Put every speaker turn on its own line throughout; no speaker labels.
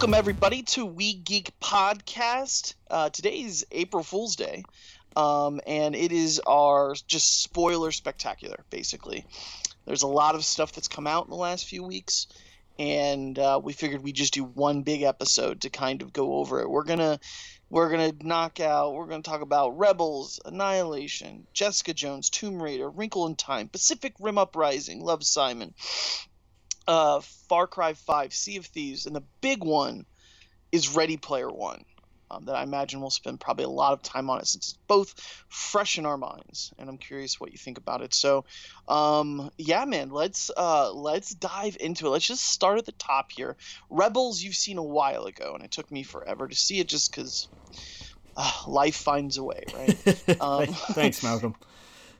Welcome everybody to We Geek Podcast. Uh, today is April Fool's Day, um, and it is our just spoiler spectacular. Basically, there's a lot of stuff that's come out in the last few weeks, and uh, we figured we'd just do one big episode to kind of go over it. We're gonna we're gonna knock out. We're gonna talk about Rebels, Annihilation, Jessica Jones, Tomb Raider, Wrinkle in Time, Pacific Rim Uprising, Love Simon, uh, Far Cry 5, Sea of Thieves, and the big one is Ready Player One. Um, that I imagine we'll spend probably a lot of time on it since it's both fresh in our minds, and I'm curious what you think about it. So, um, yeah, man, let's uh, let's dive into it. Let's just start at the top here. Rebels, you've seen a while ago, and it took me forever to see it just because uh, life finds a way, right?
Um, Thanks, Malcolm.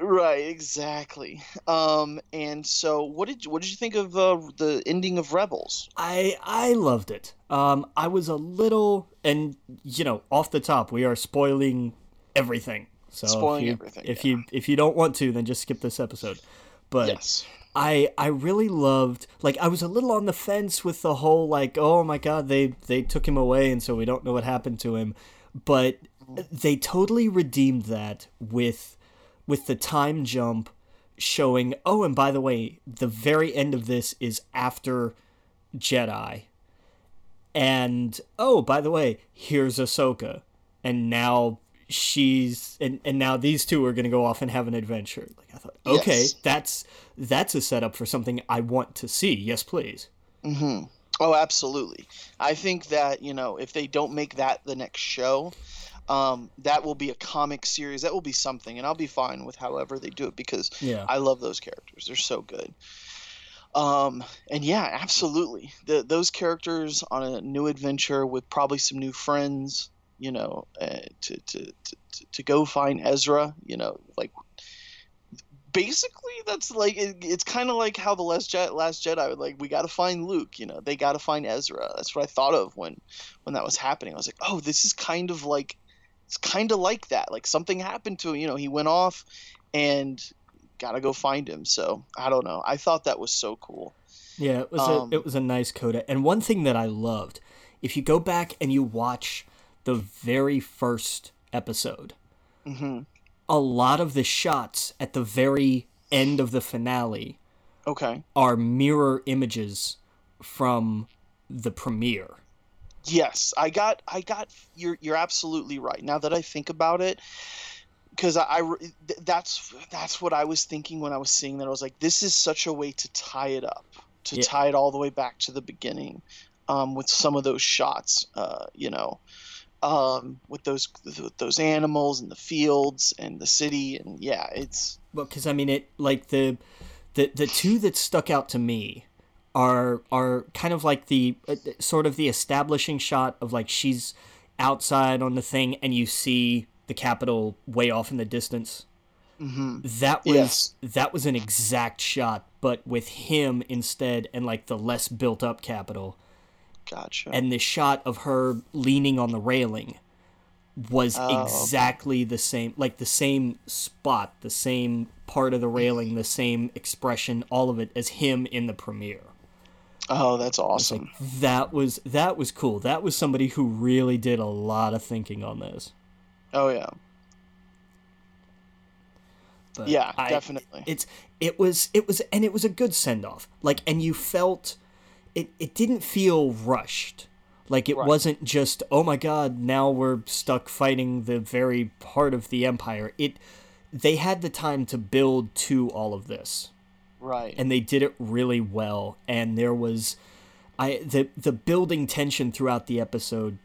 Right, exactly. Um, and so, what did what did you think of uh, the ending of Rebels?
I I loved it. Um, I was a little, and you know, off the top, we are spoiling everything. So
Spoiling
if you,
everything,
If
yeah.
you if you don't want to, then just skip this episode. But
Yes.
I I really loved like I was a little on the fence with the whole like oh my god they they took him away and so we don't know what happened to him but they totally redeemed that with with the time jump showing oh and by the way the very end of this is after Jedi and oh by the way here's Ahsoka and now she's and, and now these two are going to go off and have an adventure like i thought okay
Yes.
that's that's a setup for something i want to see yes please
Mm-hmm. Oh, absolutely. I think that you know if they don't make that the next show, um, that will be a comic series. That will be something, and I'll be fine with however they do it because
Yeah.
I love those characters. They're so good. Um, and yeah, absolutely. The, those characters on a new adventure with probably some new friends. You know, uh, to, to, to to go find Ezra. You know, like basically that's like it, it's kind of like how the last Jedi, last Jedi would like we got to find Luke you know they got to find Ezra that's what I thought of when when that was happening I was like oh this is kind of like it's kind of like that like something happened to him you know he went off and got to go find him so I don't know I thought that was so cool.
Yeah it was
Um,
a it was a nice coda and one thing that i loved if you go back and you watch the very first episode
hmm
a lot of the shots at the very end of the finale
okay.
are mirror images from the premiere
Yes, I got, I got. You're, you're absolutely right. Now that I think about it, because I, I that's, that's what I was thinking when I was seeing that. I was like, this is such a way to tie it up, to
Yeah.
tie it all the way back to the beginning, um, with some of those shots. Uh, you know, um, with those, with those animals and the fields and the city, and yeah, it's
Well, because I mean, it like the the the two that stuck out to me are are kind of like the uh, sort of the establishing shot of like she's outside on the thing, and you see the capital way off in the distance. That was
Yes.
that was an exact shot, but with him instead, and like the less built up capital,
gotcha.
and the shot of her leaning on the railing was
Oh, okay.
exactly the same like the same spot the same part of the railing the same expression all of it as him in the premiere
oh, that's awesome.
that was that was cool. That was somebody who really did a lot of thinking on this.
Oh yeah,
but
yeah,
I-
definitely.
it's it was it was and it was a good send off like and you felt it it didn't feel rushed. Like it
Right.
wasn't just oh my god now we're stuck fighting the very heart of the empire. It they had the time to build to all of this
right.
and they did it really well. And there was i the the building tension throughout the episode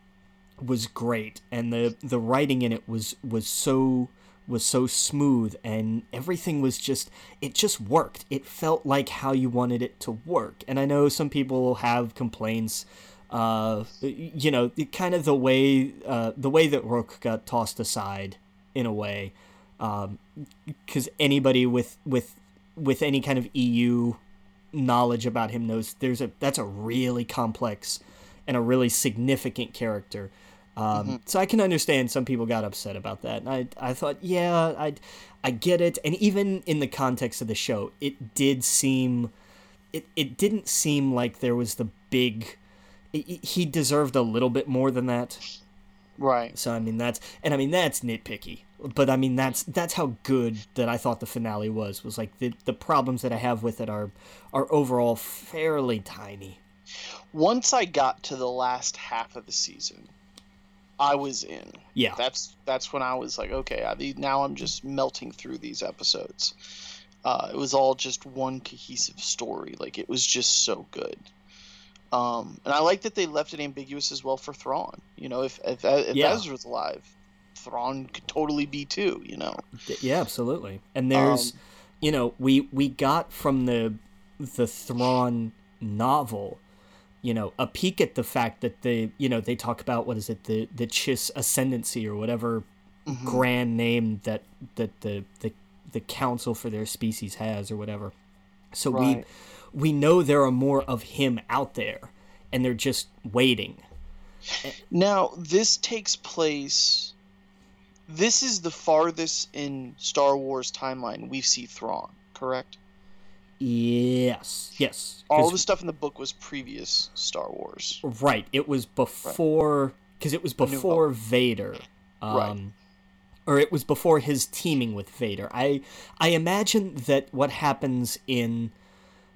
was great. And the the writing in it was was so was so smooth. And everything was just it just worked. It felt like how you wanted it to work. And i know some people have complaints Uh, you know, kind of the way uh, the way that Rook got tossed aside in a way, um because anybody with with with any kind of EU knowledge about him knows there's a that's a really complex and a really significant character. Um, So I can understand some people got upset about that. And I I thought, yeah, I I get it. And even in the context of the show, it did seem it, it didn't seem like there was the big he he deserved a little bit more than that.
Right.
So I mean that's and I mean that's nitpicky. But I mean that's that's how good that I thought the finale was. Was like the the problems that I have with it are are overall fairly tiny.
Once I got to the last half of the season, I was in.
Yeah.
That's that's when I was like, okay, I, now I'm just melting through these episodes. Uh, it was all just one cohesive story. Like it was just so good. Um, and I like that they left it ambiguous as well for Thrawn. You know, if if, if
Yeah.
Ezra's alive, Thrawn could totally be too. You know.
Yeah, absolutely. And there's,
Um,
you know, we we got from the the Thrawn novel, you know, a peek at the fact that they, you know, they talk about what is it, the the Chiss ascendancy or whatever
Mm-hmm.
grand name that that the the the council for their species has or whatever. So
Right.
we we know there are more of him out there, and they're just waiting.
Now, this takes place. This is the farthest in Star Wars timeline we see Thrawn, correct?
Yes, yes.
All the stuff in the book was previous Star Wars.
Right. It was before because it was before Vader. Um,
Right.
Or it was before his teaming with Vader. I I imagine that what happens in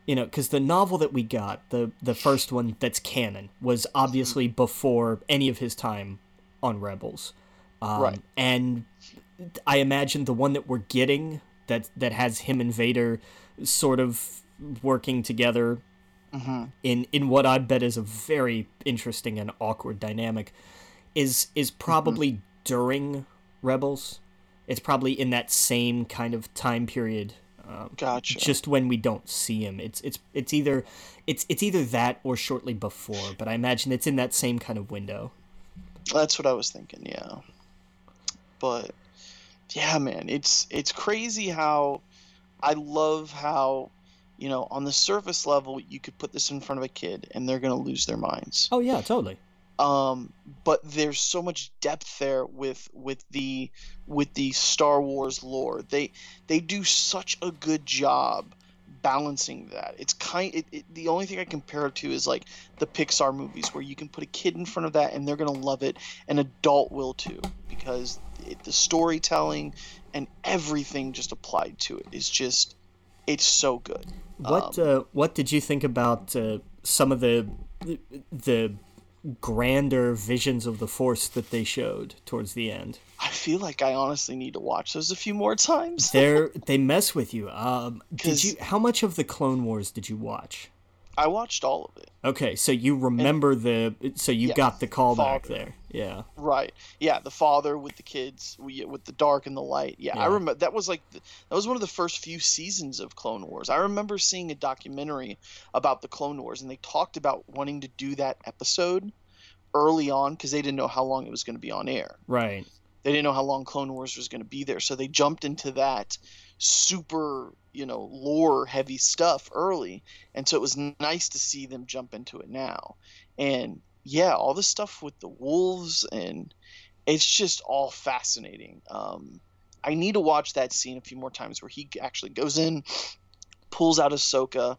you know because the novel that we got the the first one that's canon was obviously before any of his time on Rebels. Um,
Right.
And I imagine the one that we're getting that that has him and Vader sort of working together in in what I bet is a very interesting and awkward dynamic is is probably during Rebels. It's probably in that same kind of time period. Um,
Gotcha.
just when we don't see him, it's it's it's either it's it's either that or shortly before. But I imagine it's in that same kind of window.
That's what I was thinking. Yeah. But yeah, man, it's it's crazy how I love how you know on the surface level you could put this in front of a kid and they're gonna lose their minds.
Oh yeah, totally.
um but there's so much depth there with with the with the Star Wars lore. They they do such a good job balancing that. It's kind it, it, the only thing I compare it to is like the Pixar movies where you can put a kid in front of that and they're going to love it an adult will too because it, the storytelling and everything just applied to it is just it's so good.
What
Um,
uh, what did you think about uh, some of the the grander visions of the Force that they showed towards the end?
I feel like I honestly need to watch those a few more times.
They're they mess with you. Um, did you? How much of the Clone Wars did you watch?
I watched all of it.
Okay, so you remember the so you
Yeah,
got the callback
father.
there. Yeah.
Right. Yeah, the father with the kids, we- with the dark and the light. Yeah, I remember that was like the, that was one of the first few seasons of Clone Wars. I remember seeing a documentary about the Clone Wars, and they talked about wanting to do that episode early on because they didn't know how long it was going to be on air.
Right.
They didn't know how long Clone Wars was going to be there, so they jumped into that super, you know, lore heavy stuff early, and so it was nice to see them jump into it now. And yeah, all the stuff with the wolves and it's just all fascinating. Um, I need to watch that scene a few more times where he actually goes in, pulls out Ahsoka.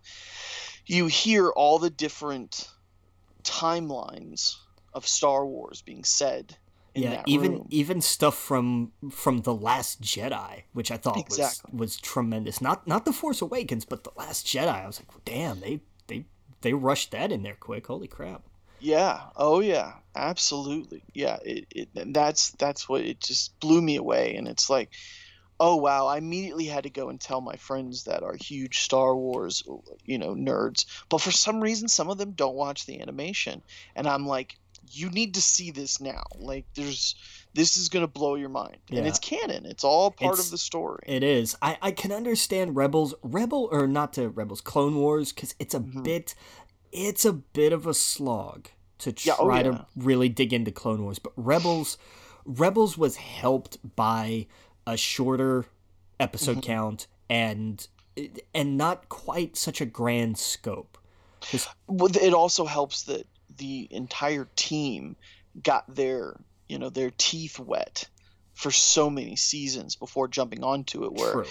You hear all the different timelines of Star Wars being said
yeah. Even
room.
even stuff from from the Last Jedi, which I thought
Exactly.
was was tremendous. Not not the Force Awakens, but the Last Jedi. I was like, damn, they they they rushed that in there quick. Holy crap.
Yeah. Oh yeah. Absolutely. Yeah. It, it and that's that's what it just blew me away. And it's like, oh wow. I immediately had to go and tell my friends that are huge Star Wars, you know, nerds. But for some reason, some of them don't watch the animation, and I'm like, you need to see this now. Like, there's this is gonna blow your mind,
Yeah.
and it's canon. It's all part
It's-
of the story.
It is. I, I can understand Rebels, Rebel or not to Rebels, Clone Wars, because it's a
Mhm.
bit, it's a bit of a slog to
Yeah,
try
oh, yeah.
to really dig into Clone Wars, but Rebels Rebels was helped by a shorter episode
Mm-hmm.
count and and not quite such a grand scope.
Well, it also helps that the entire team got their you know their teeth wet for so many seasons before jumping onto it where
True.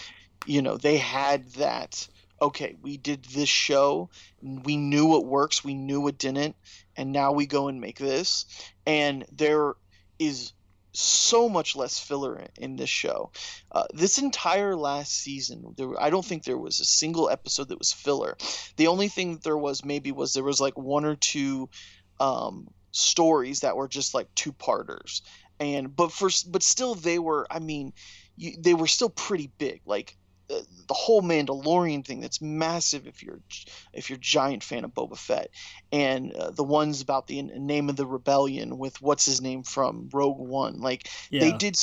you know they had that okay we did this show we knew what works we knew what didn't and now we go and make this. And there is so much less filler in this show. Uh, this entire last season there i don't think there was a single episode that was filler. The only thing that there was maybe was there was like one or two um, stories that were just like two parters and but for but still they were i mean you, they were still pretty big. Like uh, the whole Mandalorian thing that's massive if you're if you're a giant fan of Boba Fett, and uh, the ones about the name of the rebellion with what's his name from Rogue One, like
Yeah.
they did,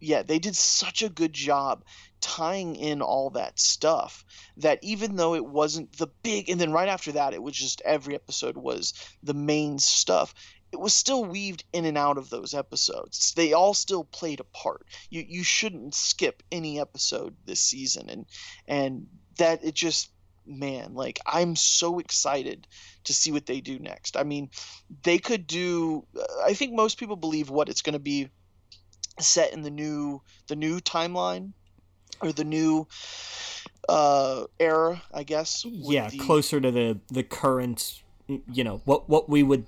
yeah, they did such a good job tying in all that stuff that even though it wasn't the big, and then right after that it was just every episode was the main stuff. It was still weaved in and out of those episodes. They all still played a part. You you shouldn't skip any episode this season, and and that it just man like i'm so excited to see what they do next i mean they could do i think most people believe what it's going to be set in the new the new timeline or the new uh era i guess
yeah,
the-
closer to the the current you know, what what we would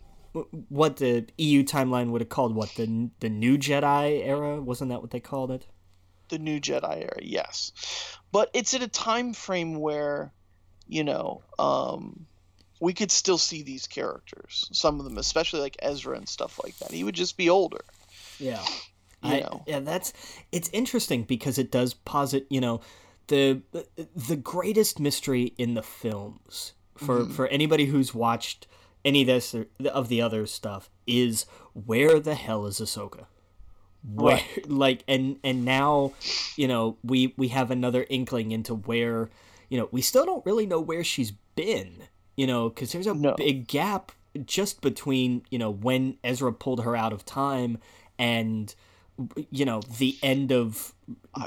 what the EU timeline would have called what the the new Jedi era, wasn't that what they called it?
the new Jedi era, yes. But it's at a time frame where, you know, um, we could still see these characters. Some of them, especially like Ezra and stuff like that. He would just be older.
Yeah.
You
I,
know.
yeah, that's it's interesting because it does posit, you know, the the greatest mystery in the films for
Mm-hmm.
for anybody who's watched any of this or of the other stuff is where the hell is Ahsoka? Where like and and now, you know, we we have another inkling into where, you know, we still don't really know where she's been, you know, cuz there's a
No.
big gap just between, you know, when Ezra pulled her out of time and you know the end of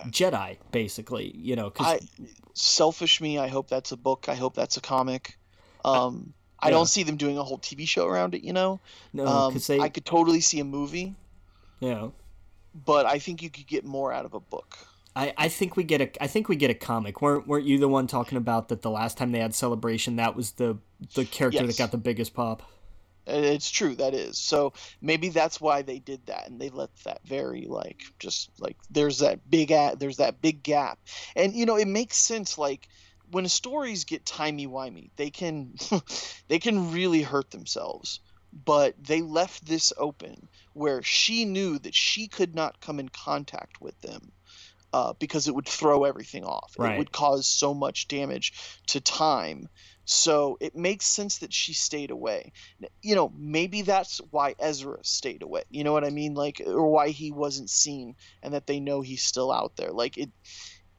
Jedi, basically. You know,
I selfish me. I hope that's a book. I hope that's a comic. Um, I
yeah.
don't see them doing a whole TV show around it. You know,
no,
um,
they,
I could totally see a movie,
know,
but I think you could get more out of a book.
I, I think we get a I think we get a comic. weren't weren't you the one talking about that the last time they had celebration that was the the character
Yes.
that got the biggest pop?
It's true that is. So maybe that's why they did that, and they let that very like just like there's that big a there's that big gap, and you know it makes sense. Like when stories get timey wimey, they can they can really hurt themselves. But they left this open where she knew that she could not come in contact with them uh, because it would throw everything off.
Right.
It would cause so much damage to time. So it makes sense that she stayed away. You know, maybe that's why Ezra stayed away. You know what I mean? Like, or why he wasn't seen, and that they know he's still out there. Like it,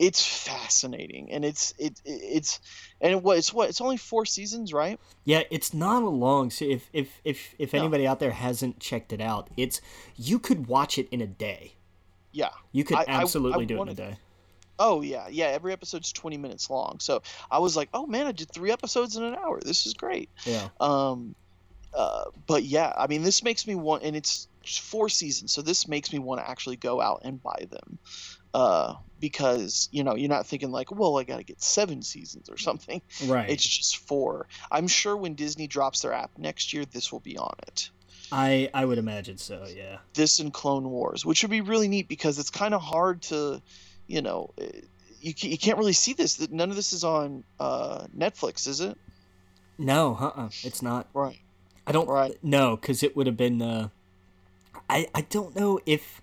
it's fascinating, and it's it it's and it, what it's what it's only four seasons, right?
Yeah, it's not a long. So if if if if
No.
anybody out there hasn't checked it out, it's you could watch it in a day.
Yeah.
You could
I- I-
absolutely
I
do it in a day.
Oh yeah, yeah. Every episode's twenty minutes long, so I was like, oh man, I did three episodes in an hour. This is great.
Yeah.
Um, uh, but yeah, I mean, this makes me want, and it's four seasons, so this makes me want to actually go out and buy them, uh, because you know you're not thinking like, well, I got to get seven seasons or something.
Right.
It's just four. I'm sure when Disney drops their app next year, this will be on it.
I I would imagine so. Yeah.
This and Clone Wars, which would be really neat because it's kind of hard to, you know. eh, You, you can't really see this. That None of this is on uh, Netflix, is it?
No, uh, uh it's not.
Right.
I don't
Right.
no, because it would have been. Uh, I I don't know if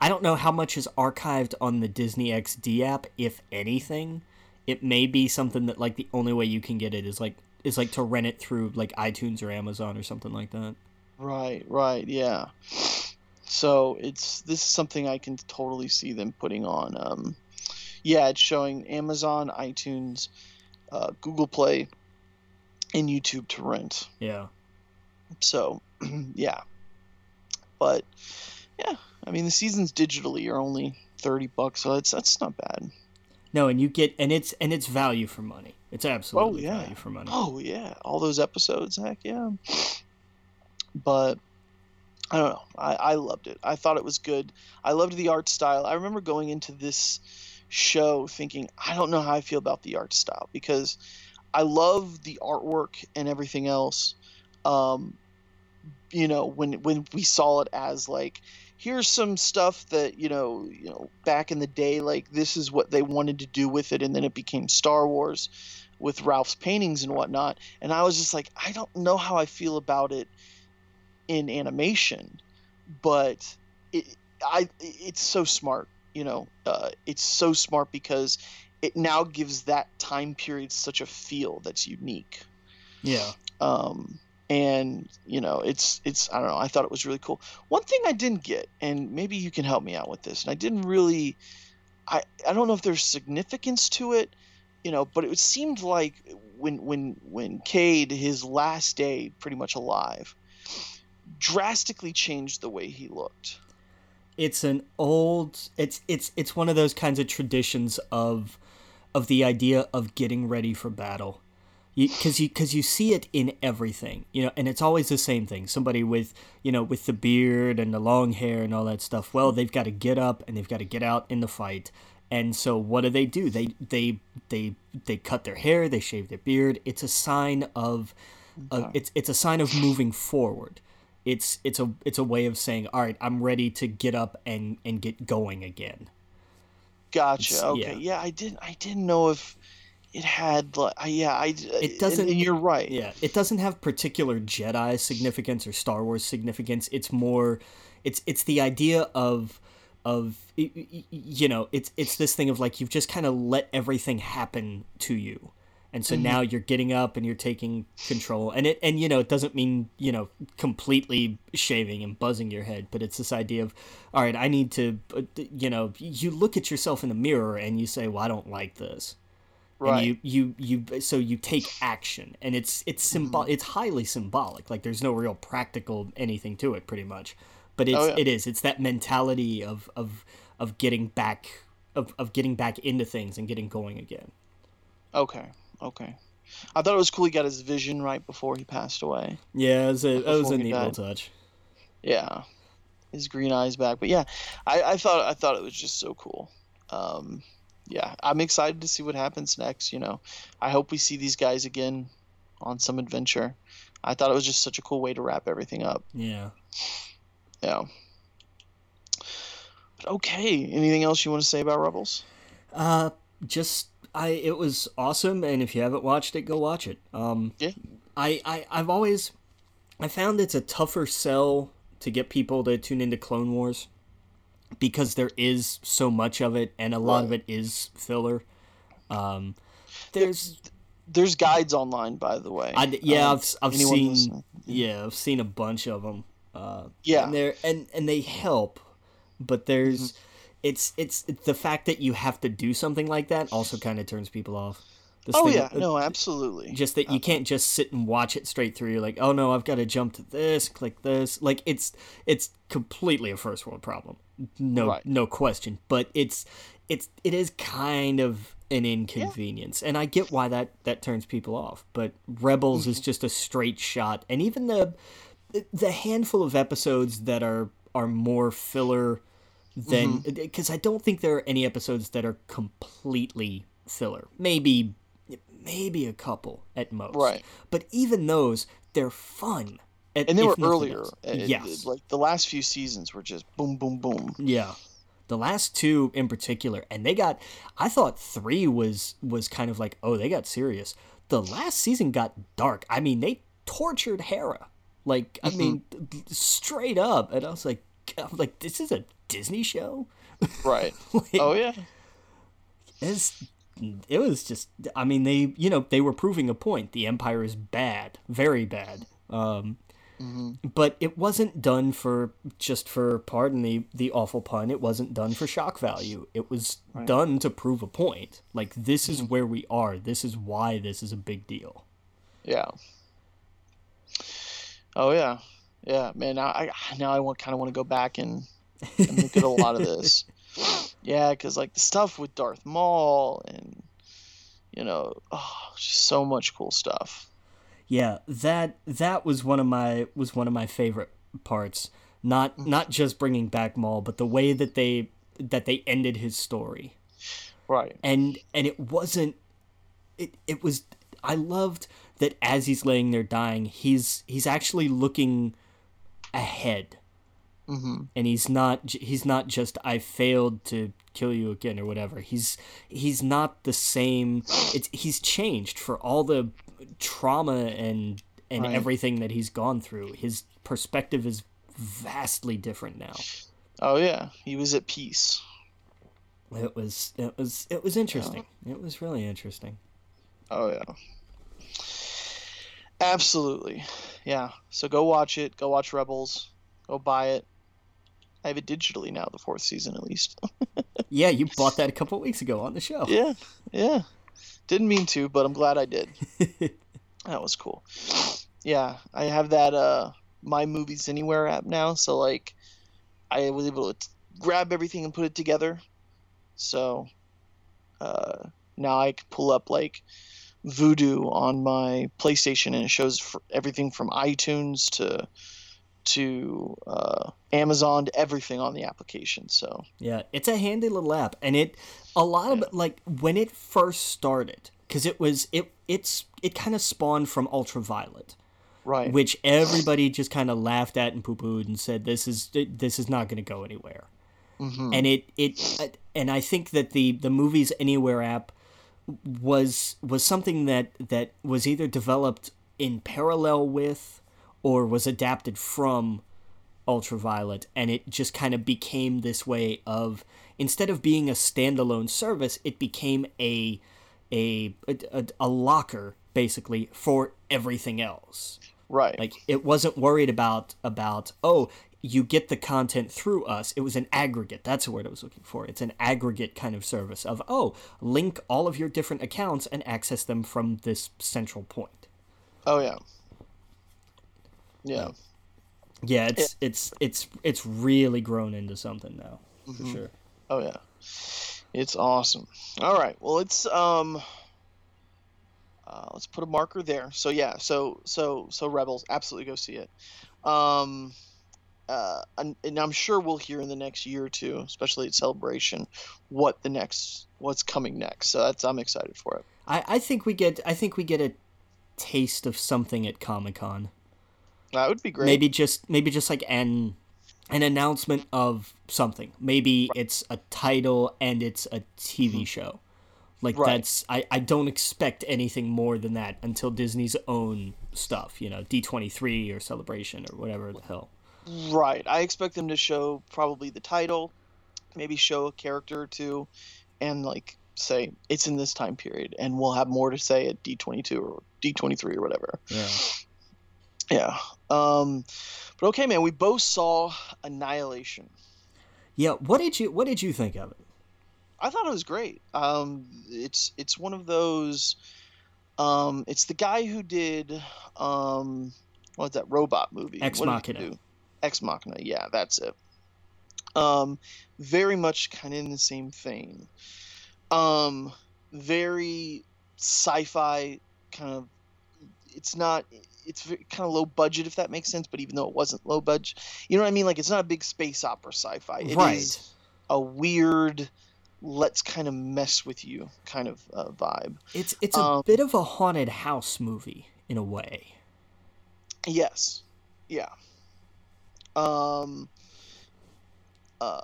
I don't know how much is archived on the Disney XD app, if anything. It may be something that like the only way you can get it is like is like to rent it through like iTunes or Amazon or something like that.
Right, right, yeah. So it's this is something I can totally see them putting on. Um, yeah, it's showing Amazon, iTunes, uh, Google Play, and YouTube to rent.
Yeah.
So yeah. But yeah, I mean the seasons digitally are only thirty bucks, so it's that's not bad.
No, and you get and it's and it's value for money. It's absolutely
oh, yeah.
value for money.
Oh yeah, all those episodes, heck yeah. But I don't know. I, I loved it. I thought it was good. I loved the art style. I remember going into this show thinking, I don't know how I feel about the art style because I love the artwork and everything else. Um, you know, when when we saw it as like, here's some stuff that you know, you know, back in the day, like this is what they wanted to do with it, and then it became Star Wars with Ralph's paintings and whatnot. And I was just like, I don't know how I feel about it in animation, but it, I, it's so smart. You know, uh, it's so smart because it now gives that time period such a feel that's unique.
Yeah.
Um, and you know, it's it's I don't know. I thought it was really cool. One thing I didn't get, and maybe you can help me out with this, and I didn't really, I I don't know if there's significance to it, you know, but it seemed like when when when Cade his last day, pretty much alive, drastically changed the way he looked.
It's an old it's it's it's one of those kinds of traditions of of the idea of getting ready for battle. Because you, because you, you see it in everything, you know, and it's always the same thing. Somebody with, you know, with the beard and the long hair and all that stuff. Well, they've got to get up and they've got to get out in the fight. And so, what do they do? They they they they cut their hair, they shave their beard. It's a sign of, uh, it's it's a sign of moving forward it's it's a it's a way of saying all right i'm ready to get up and and get going again
gotcha it's, okay yeah. yeah. i didn't i didn't know if it had like yeah i it doesn't and, and you're right.
Yeah it doesn't have particular jedi significance or star wars significance. It's more it's it's the idea of of you know it's it's this thing of like you've just kind of let everything happen to you. And so mm-hmm. now you're getting up and you're taking control. And it and you know it doesn't mean you know completely shaving and buzzing your head but it's this idea of all right i need to uh, you know you look at yourself in the mirror and you say well i don't like this right and you you you so you take action and it's it's symbol mm-hmm. it's highly symbolic like there's no real practical anything to it pretty much but it's oh, yeah. it is it's that mentality of of of getting back of, of getting back into things and getting going again
okay okay. I thought it was cool he got his vision right before he passed away.
Yeah, it was a, it was a neat little touch.
Yeah, his green eyes back. But yeah, I, I thought I thought it was just so cool. Um, yeah, I'm excited to see what happens next. You know, I hope we see these guys again on some adventure. I thought it was just such a cool way to wrap everything up.
Yeah.
Yeah. But okay, anything else you want to say about Rebels?
Uh, just I it was awesome, and if you haven't watched it, go watch it. Um,
yeah.
I, I I've always I found it's a tougher sell to get people to tune into Clone Wars because there is so much of it, and a lot right. of it is filler. Um, there's
there's guides online, by the way.
I, yeah, um, I've I've seen listening. yeah I've seen a bunch of them. Uh,
yeah,
and they and and they help, but there's. Mm-hmm it's it's the fact that you have to do something like that also kind of turns people off.
Oh thing, yeah, no, absolutely.
Just that you can't just sit and watch it straight through. You're like, oh no, I've got to jump to this, click this. Like it's it's completely a first world problem, no right. no question. But it's it's it is kind of an inconvenience, yeah. and I get why that that turns people off. But Rebels mm-hmm. is just a straight shot, and even the the handful of episodes that are are more filler than because mm-hmm. I don't think there are any episodes that are completely filler. Maybe maybe a couple at most.
Right.
But even those, they're fun.
At, and they were earlier. yes. like the last few seasons were just boom, boom, boom.
Yeah. The last two in particular, and they got. I thought three was was kind of like, oh, they got serious. The last season got dark. I mean, they tortured Hera, like I mm-hmm. mean, straight up. And I was like, I'm like, this is a Disney show.
Right. like, oh yeah.
It's it was just I mean they you know they were proving a point. The Empire is bad, very bad. Um, mm-hmm. But it wasn't done for just for pardon the the awful pun. It wasn't done for shock value. It was right. done to prove a point. Like this is mm-hmm. where we are. This is why this is a big deal.
Yeah. Oh yeah. yeah, man. Now I now I want kind of want to go back and, and look at a lot of this. Yeah, because like the stuff with Darth Maul and you know, oh, just so much cool stuff.
Yeah, that that was one of my was one of my favorite parts. Not
Mm.
not just bringing back Maul, but the way that they that they ended his story.
Right.
and and it wasn't it it was i loved that as he's laying there dying he's he's actually looking ahead
Mm-hmm.
and he's not he's not just i failed to kill you again or whatever he's he's not the same it's he's changed for all the trauma and and
Right.
everything that he's gone through his perspective is vastly different now
Oh yeah, he was at peace.
it was it was it was interesting it was really interesting
Oh yeah. Absolutely. Yeah. So go watch it. Go watch Rebels. Go buy it. I have it digitally now, the fourth season at least.
yeah you bought that a couple weeks ago on the show
yeah. Yeah. Didn't mean to, but I'm glad I did. that was cool. Yeah, I have that uh My Movies Anywhere app now, so like I was able to t- grab everything and put it together. So uh now I can pull up like Vudu on my PlayStation and it shows everything from iTunes to to uh, Amazon to everything on the application. So
Yeah, it's a handy little app, and it a lot of like when it first started, because it was it it's it kind of spawned from Ultraviolet,
right,
which everybody just kind of laughed at and poo pooed and said this is this is not going to go anywhere,
Mhm.
and it it and I think that the the movies anywhere app was was something that that was either developed in parallel with or was adapted from ultraviolet and it just kind of became this way of instead of being a standalone service it became a a a, a locker basically for everything else.
Right,
like it wasn't worried about about oh you get the content through us. It was an aggregate. That's the word i was looking for. It's an aggregate kind of service of oh link all of your different accounts and access them from this central point.
Oh yeah, yeah.
yeah it's it's it's it's really grown into something now for
Mhm.
sure
Oh yeah, it's awesome. All right, well let's um, uh, let's put a marker there. So yeah, so so so Rebels, absolutely go see it. Um, uh, and, and I'm sure we'll hear in the next year or two, especially at Celebration, what the next what's coming next. So that's I'm excited for it.
I, I think we get I think we get a taste of something at Comic Con.
That would be great.
Maybe just maybe just like an an announcement of something. Maybe it's a title and it's a TV hmm. show. Like.
Right.
that's I, I don't expect anything more than that until Disney's own stuff, you know, D twenty three or celebration or whatever the hell.
Right. I expect them to show probably the title, maybe show a character or two, and like say it's in this time period, and we'll have more to say at D22 or D23 or whatever.
Yeah.
Yeah. Um, but okay, man. We both saw Annihilation.
Yeah, what did you what did you think of it?
I thought it was great. Um, it's it's one of those. Um, it's the guy who did um, what's that robot movie?
Ex
What did he
Machina.
Ex Machina. Yeah, that's it. Um, very much kind of in the same vein. Um, very sci-fi kind of. It's not. It's kind of low budget, if that makes sense. But even though it wasn't low budget, you know what I mean. Like it's not a big space opera sci-fi. It is
right.
a weird let's kind of mess with you kind of uh, vibe
It's it's a
Um,
bit of a haunted house movie in a way.
yes yeah um uh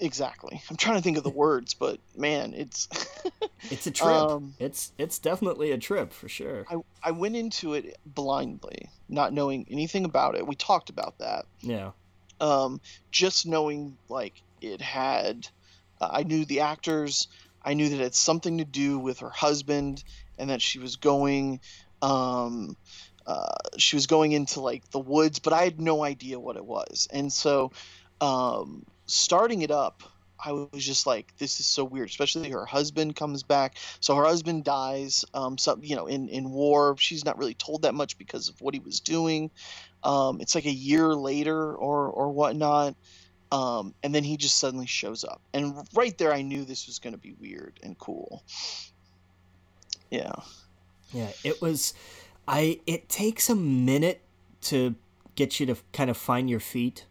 exactly i'm trying to think of the words but man it's
It's a trip.
Um,
it's it's definitely a trip for sure.
I, I went into it blindly not knowing anything about it we talked about that
Yeah.
um, just knowing like it had uh, i knew the actors i knew that it had something to do with her husband and that she was going um, uh, she was going into like the woods but i had no idea what it was and so um, starting it up I was just like, this is so weird. Especially her husband comes back. So her husband dies. Um, so you know, in in war, she's not really told that much because of what he was doing. Um, it's like a year later or or whatnot. Um, and then he just suddenly shows up, and right there, I knew this was going to be weird and cool. Yeah.
Yeah, it was. I. It takes a minute to get you to kind of find your feet,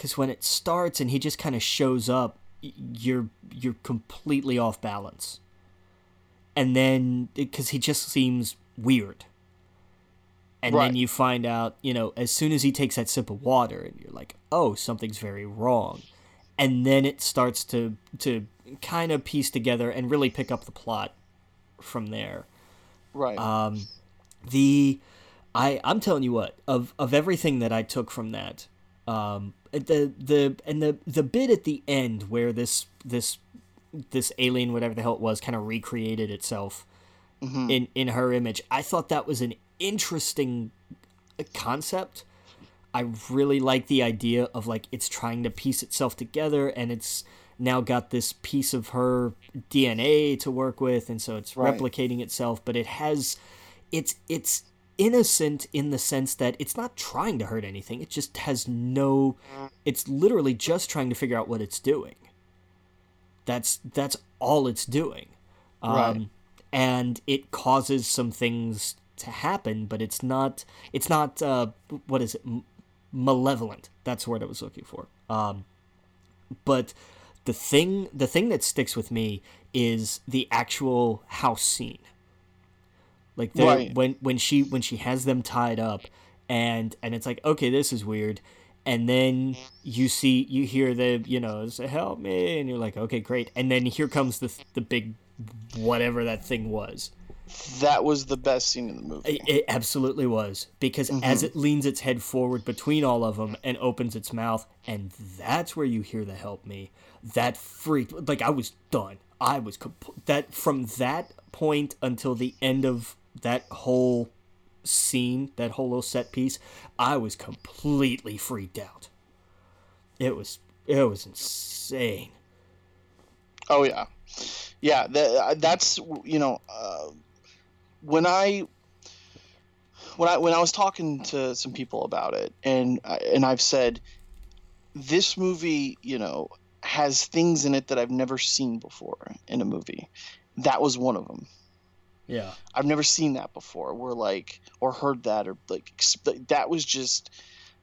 because when it starts and he just kind of shows up, you're you're completely off balance. And then because he just seems weird. And
Right.
then you find out, you know, as soon as he takes that sip of water, and you're like, oh, something's very wrong. And then it starts to to kind of piece together and really pick up the plot from there
Right.
um, the I I'm telling you what of of everything that I took from that um, the the and the the bit at the end where this this this alien whatever the hell it was kind of recreated itself
Mhm.
in in her image I thought that was an interesting concept I really like the idea of like it's trying to piece itself together and it's now got this piece of her DNA to work with and so it's
Right.
replicating itself but it has it's it's innocent in the sense that it's not trying to hurt anything it just has no it's literally just trying to figure out what it's doing. That's that's all it's doing. Um,
Right.
and it causes some things to happen but it's not it's not uh, what is it? M- malevolent. That's the word i was looking for. Um, but the thing the thing that sticks with me is the actual house scene like
Right.
when when she when she has them tied up and and it's like okay this is weird and then you see you hear the you know say help me and you're like okay great and then here comes the the big whatever that thing was
that was the best scene in the movie.
it, it absolutely was because mm-hmm. as it leans its head forward between all of them and opens its mouth, and that's where you hear the "help me." That freaked like I was done. I was comp- that from that point until the end of that whole scene, that whole little set piece. I was completely freaked out. It was it was insane.
Oh yeah, yeah. That, that's you know, uh, when I when I when I was talking to some people about it, and I- and I've said this movie, you know, has things in it that I've never seen before in a movie. That was one of them.
Yeah.
I've never seen that before. Where like or heard that or like that was just,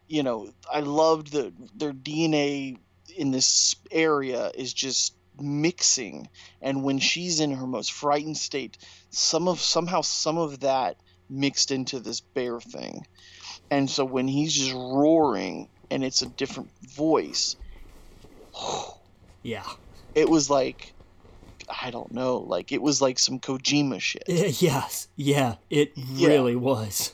you know, I loved the their DNA in this area is just mixing, and when she's in her most frightened state, some of somehow some of that mixed into this bear thing, and so when he's just roaring and it's a different voice,
Yeah.
it was like. I don't know, like it was like some Kojima shit.
Yes. Yeah. It
Yeah.
really was.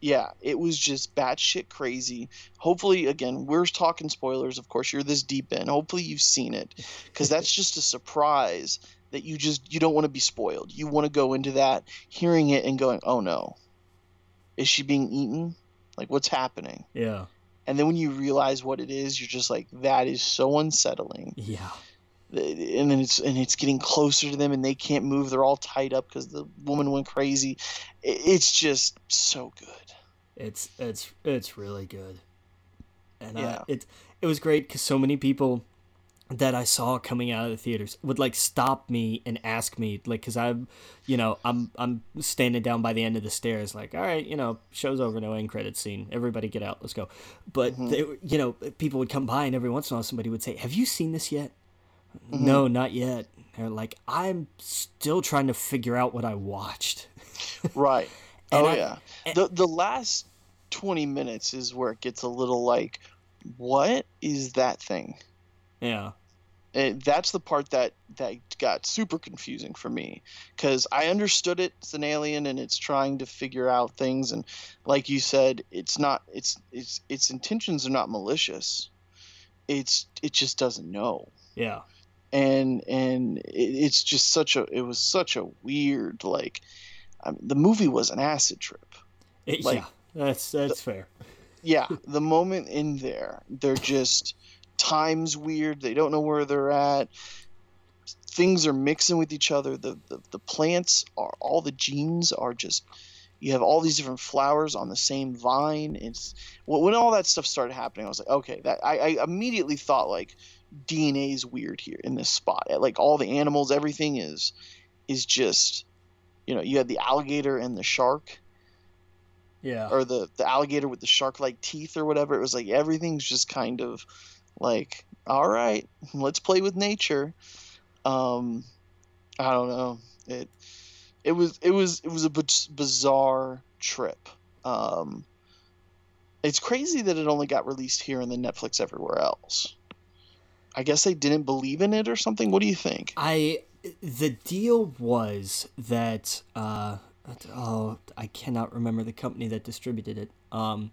yeah, it was just batshit crazy. Hopefully, again, we're talking spoilers. Of course, you're this deep in. Hopefully, you've seen it, because that's just a surprise that you just you don't want to be spoiled. You want to go into that hearing it and going, "Oh no, is she being eaten? Like what's happening?"
Yeah.
And then when you realize what it is, you're just like, "That is so unsettling."
Yeah.
And then it's and it's getting closer to them, and they can't move. They're all tied up because the woman went crazy. It's just so good.
It's it's it's really good, and
Yeah.
uh, it it was great because so many people that I saw coming out of the theaters would like stop me and ask me like because I'm you know I'm I'm standing down by the end of the stairs like all right you know show's over no end credit scene everybody get out let's go but they, you know people would come by and every once in a while somebody would say have you seen this yet Mm-hmm. no not yet they're like I'm still trying to figure out what I watched
Right. Oh
I-
yeah.
and-
the the last twenty minutes is where it gets a little like, what is that thing?
yeah
It, that's the part that that got super confusing for me because I understood it, it's an alien and it's trying to figure out things and like you said, it's not its its its intentions are not malicious. It's it just doesn't know
yeah
and and it, it's just such a it was such a weird like I mean, the movie was an acid trip.
It-
Like-
yeah that's that's fair
yeah, the moment in there, they're just time's weird. They don't know where they're at. Things are mixing with each other. The, the the plants are all the genes are just you have all these different flowers on the same vine. It's when all that stuff started happening, I was like, okay, that I, I immediately thought like DNA is weird here in this spot. Like all the animals, everything is is just you know, you had the alligator and the shark.
Yeah.
Or the the alligator with the shark like teeth or whatever. It was like everything's just kind of like, all right, let's play with nature. Um I don't know. It it was it was it was a bizarre trip. Um, it's crazy that it only got released here and then Netflix everywhere else. I guess they didn't believe in it or something. What do you think?
I the deal was that uh, oh I cannot remember the company that distributed it. Um,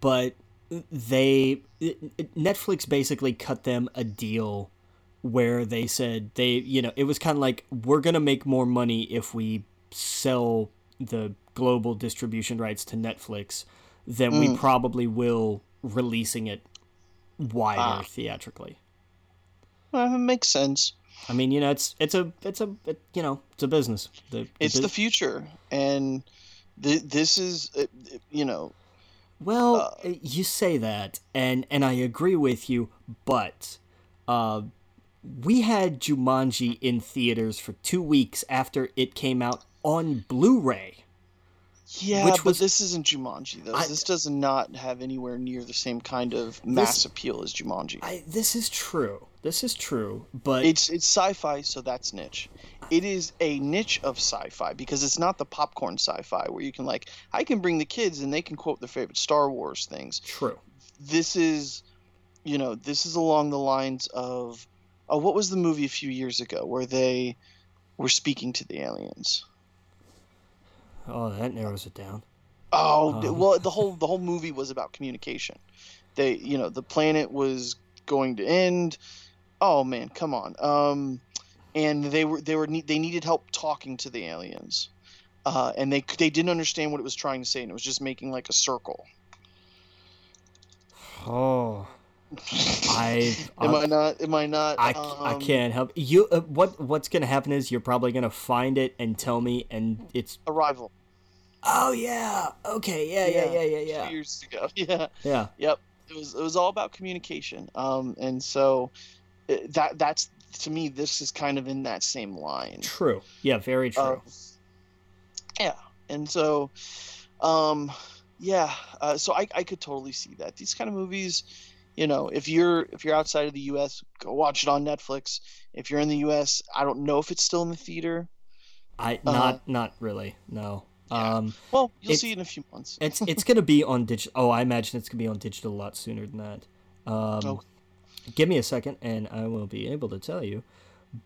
but they Netflix basically cut them a deal where they said they you know it was kind of like we're gonna make more money if we sell the global distribution rights to Netflix than mm. we probably will releasing it wider ah. theatrically.
Well, it makes sense.
I mean, you know, it's it's a it's a it, you know it's a business.
The, the it's bu- the future, and th- this is uh, you know.
Well, uh, you say that, and and I agree with you, but uh, we had Jumanji in theaters for two weeks after it came out on Blu-ray.
Yeah, which was, but this isn't Jumanji though. I, this does not have anywhere near the same kind of mass this, appeal as Jumanji.
I, this is true. This is true, but
it's it's sci-fi, so that's niche. It is a niche of sci-fi because it's not the popcorn sci-fi where you can like I can bring the kids and they can quote their favorite Star Wars things.
True.
This is, you know, this is along the lines of oh, what was the movie a few years ago where they were speaking to the aliens?
Oh, that narrows it down.
Oh, um. well, the whole the whole movie was about communication. They, you know, the planet was going to end. Oh man, come on. Um, and they were they were they needed help talking to the aliens, uh, and they they didn't understand what it was trying to say, and it was just making like a circle.
Oh, I
am I not am I not
I, um, I can't help you. Uh, what what's gonna happen is you're probably gonna find it and tell me, and it's
Arrival.
Oh yeah. Okay. Yeah. Yeah. Yeah. Yeah. Yeah.
Years ago. Yeah.
Yeah.
Yep. It was it was all about communication. Um, and so that that's to me this is kind of in that same line.
True. Yeah. Very true. Uh,
yeah. And so, um, yeah. Uh, so I I could totally see that these kind of movies you know if you're if you're outside of the us go watch it on netflix if you're in the us i don't know if it's still in the theater
i not uh, not really no yeah. um
well you'll see it in a few months
it's it's gonna be on digital oh i imagine it's gonna be on digital a lot sooner than that um okay. Give me a second and i will be able to tell you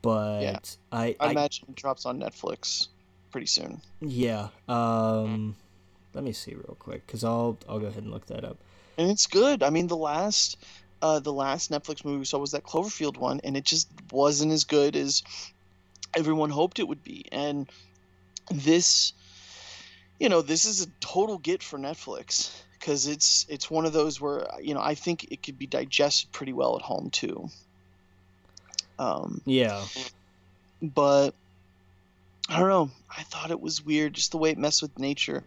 but yeah. I,
I, I imagine it drops on netflix pretty soon
yeah um let me see real quick because i'll i'll go ahead and look that up
and it's good. I mean, the last uh, the last Netflix movie we saw was that Cloverfield one, and it just wasn't as good as everyone hoped it would be. And this, you know, this is a total get for Netflix because it's it's one of those where you know I think it could be digested pretty well at home too. Um,
yeah,
but I don't know. I thought it was weird, just the way it messed with nature.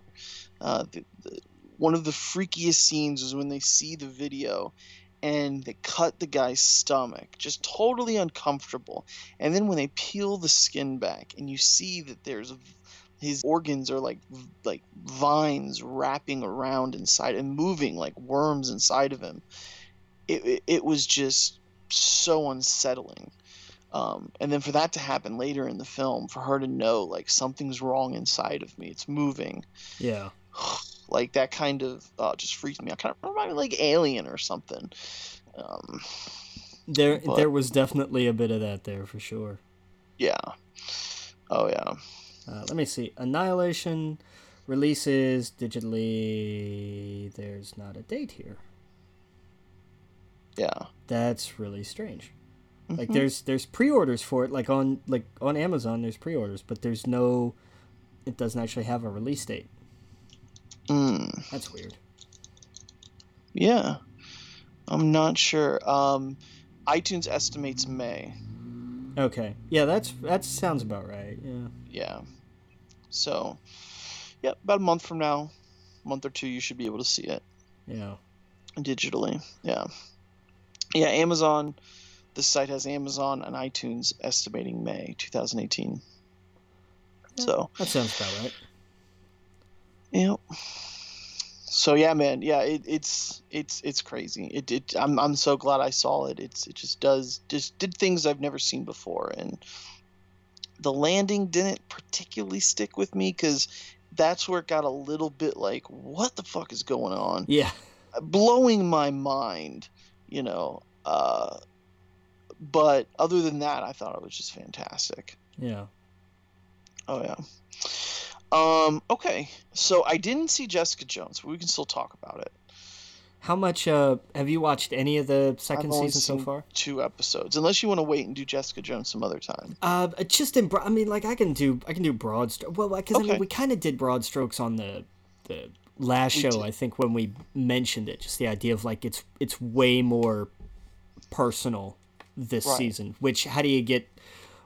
Uh, the, the, one of the freakiest scenes is when they see the video and they cut the guy's stomach just totally uncomfortable and then when they peel the skin back and you see that there's his organs are like like vines wrapping around inside and moving like worms inside of him it, it, it was just so unsettling um, and then for that to happen later in the film for her to know like something's wrong inside of me it's moving
yeah
like that kind of uh, just freaked me out. Kind of remind me like Alien or something. Um,
there, but, there was definitely a bit of that there for sure.
Yeah. Oh yeah.
Uh, let me see. Annihilation releases digitally. There's not a date here.
Yeah.
That's really strange. Mm-hmm. Like there's there's pre-orders for it like on like on Amazon there's pre-orders but there's no it doesn't actually have a release date.
Mm.
That's weird.
Yeah. I'm not sure. Um, iTunes estimates May.
Okay. Yeah, that's that sounds about right. Yeah.
Yeah. So, yeah, about a month from now, month or two, you should be able to see it
Yeah.
digitally. Yeah. Yeah, Amazon. This site has Amazon and iTunes estimating May 2018. So,
That sounds about right.
yeah. So yeah, man. Yeah, it, it's it's it's crazy. It, it I'm I'm so glad I saw it. It's it just does just did things I've never seen before, and the landing didn't particularly stick with me because that's where it got a little bit like, what the fuck is going on?
Yeah.
blowing my mind, you know. Uh, but other than that, I thought it was just fantastic.
Yeah.
Oh yeah. Um. Okay. So I didn't see Jessica Jones, but we can still talk about it.
How much uh have you watched any of the 2nd
I've only
season so far?
Two episodes, unless you want to wait and do Jessica Jones some other time.
Uh, just in. bro- I mean, like I can do. I can do broad. Stro- well, because I mean, we kind of did broad strokes on the the last
We
show.
did.
I think when we mentioned it, just the idea of like it's it's way more personal this
Right.
season. Which how do you get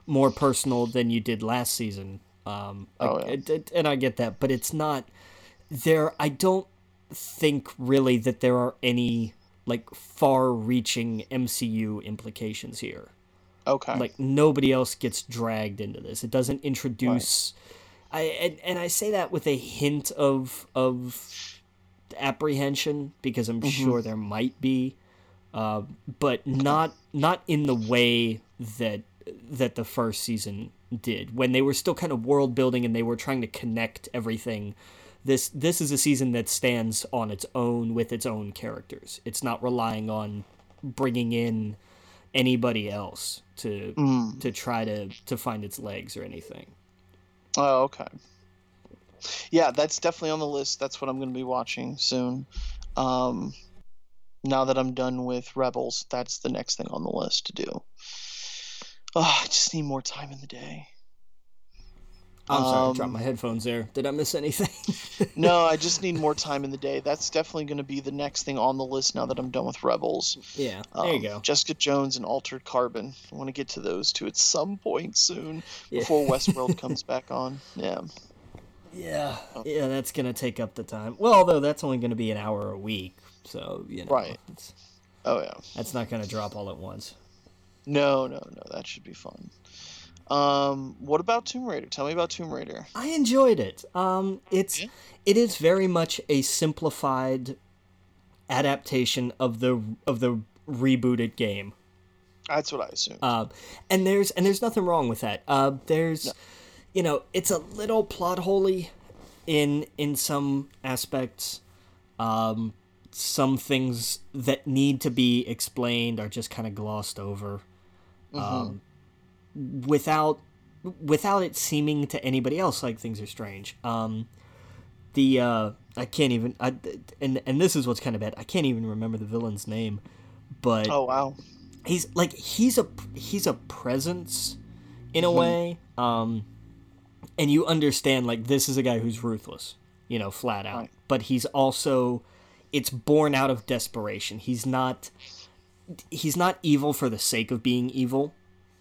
more personal than you did last season? Um,
Oh,
like,
yeah.
and I get that, but it's not there. I don't think really that there are any like far-reaching MCU implications here.
Okay.
like nobody else gets dragged into this. It doesn't introduce i and, and i say that with a hint of of apprehension because i'm sure there might be uh, but not not in the way that that the first season did. When they were still kind of world building and they were trying to connect everything this this is a season that stands on its own with its own characters it's not relying on bringing in anybody else to
Mm.
to try to to find its legs or anything
Oh, okay. Yeah, that's definitely on the list. That's what I'm going to be watching soon. Um, now that I'm done with Rebels, that's the next thing on the list to do. Oh, I just need more time in the day.
I'm sorry i
Um,
dropped my headphones there did i miss anything
No, I just need more time in the day. That's definitely going to be the next thing on the list now that I'm done with Rebels.
yeah there you
Um,
go
Jessica Jones and Altered Carbon. I want to get to those two at some point soon
Yeah.
before Westworld comes back on. Yeah.
yeah yeah that's gonna take up the time well although that's only gonna be an hour a week so you know
Right. Oh yeah.
that's not gonna drop all at once
No, no, no. That should be fun. Um, what about Tomb Raider? Tell me about Tomb Raider.
I enjoyed it. Um, it's
Yeah.
it is very much a simplified adaptation of the of the rebooted game.
That's what I assume.
Uh, and there's and there's nothing wrong with that. Uh, there's, you know, it's a little plot holy in in some aspects. Um, some things that need to be explained are just kind of glossed over, um, without without it seeming to anybody else like things are strange. Um, the uh, I can't even I, and and this is what's kind of bad. I can't even remember the villain's name, but
oh wow.
he's like he's a he's a presence in a way um and you understand like this is a guy who's ruthless you know flat out
Right.
but he's also it's born out of desperation he's not he's not evil for the sake of being evil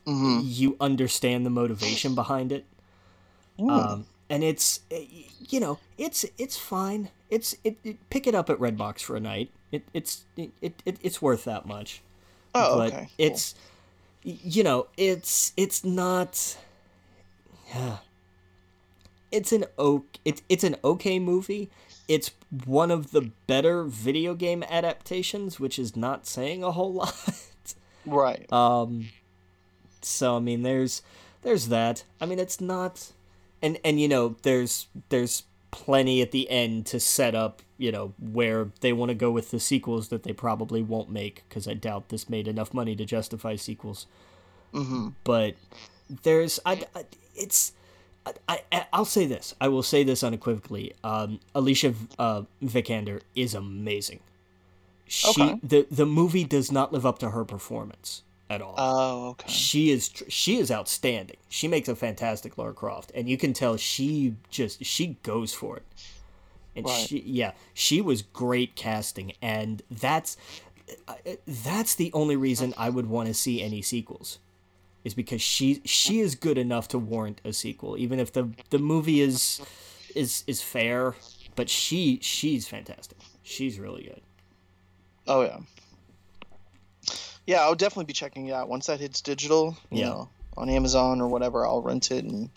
Mm-hmm.
you understand the motivation behind it um and it's you know it's it's fine it's it, it pick it up at redbox for a night it it's it, it, it's worth that much
Oh,
but
okay.
it's you know it's it's not Yeah. it's an o it's it's an okay movie it's one of the better video game adaptations which is not saying a whole lot
right.
um so i mean there's there's that i mean it's not and and you know there's there's plenty at the end to set up you know where they want to go with the sequels that they probably won't make because i doubt this made enough money to justify sequels
mm-hmm.
but there's I, I it's I, I I'll say this I will say this unequivocally um Alicia uh, Vikander is amazing she
Okay.
the the movie does not live up to her performance at all
Oh, okay.
she is she is outstanding. She makes a fantastic Lara Croft, and you can tell she just she goes for it. And
Right.
she yeah, she was great casting, and that's that's the only reason I would want to see any sequels, is because she she is good enough to warrant a sequel, even if the the movie is is is fair. But she she's fantastic. She's really good.
Oh yeah. Yeah, I'll definitely be checking it out once that hits digital. You
Yeah.
know, on Amazon or whatever. I'll rent it and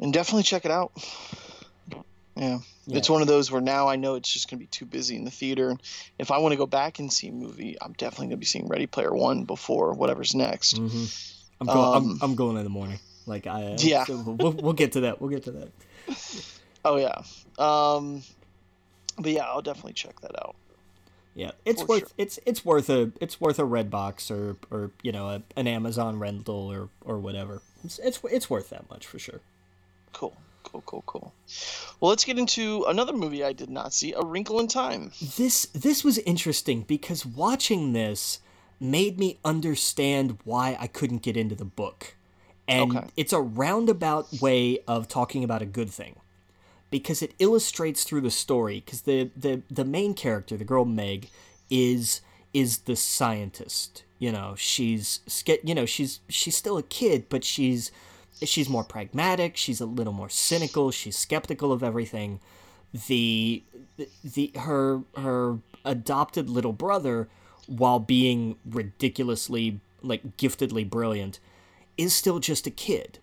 and definitely check it out. Yeah.
Yeah.
It's one of those where now I know it's just gonna be too busy in the theater. If I want to go back and see a movie, I'm definitely gonna be seeing Ready Player One before whatever's next.
hmm I'm going.
Um,
I'm, I'm going in the morning. Like I. Uh,
Yeah.
so we'll, we'll get to that. We'll get to that.
Oh yeah. Um, but yeah, I'll definitely check that out.
Yeah, it's worth
sure.
it's it's worth a it's worth a red box or or you know a, an Amazon rental or or whatever. It's, it's it's worth that much for sure.
Cool. Cool. Cool. Cool. Well, let's get into another movie I did not see, A Wrinkle in Time.
This this was interesting because watching this made me understand why I couldn't get into the book. And
Okay.
it's a roundabout way of talking about a good thing. Because it illustrates through the story because the, the the main character, the girl Meg, is is the scientist. You know, she's you know, she's she's still a kid, but she's she's more pragmatic, she's a little more cynical, she's skeptical of everything. The the her her adopted little brother while being ridiculously like giftedly brilliant is still just a kid.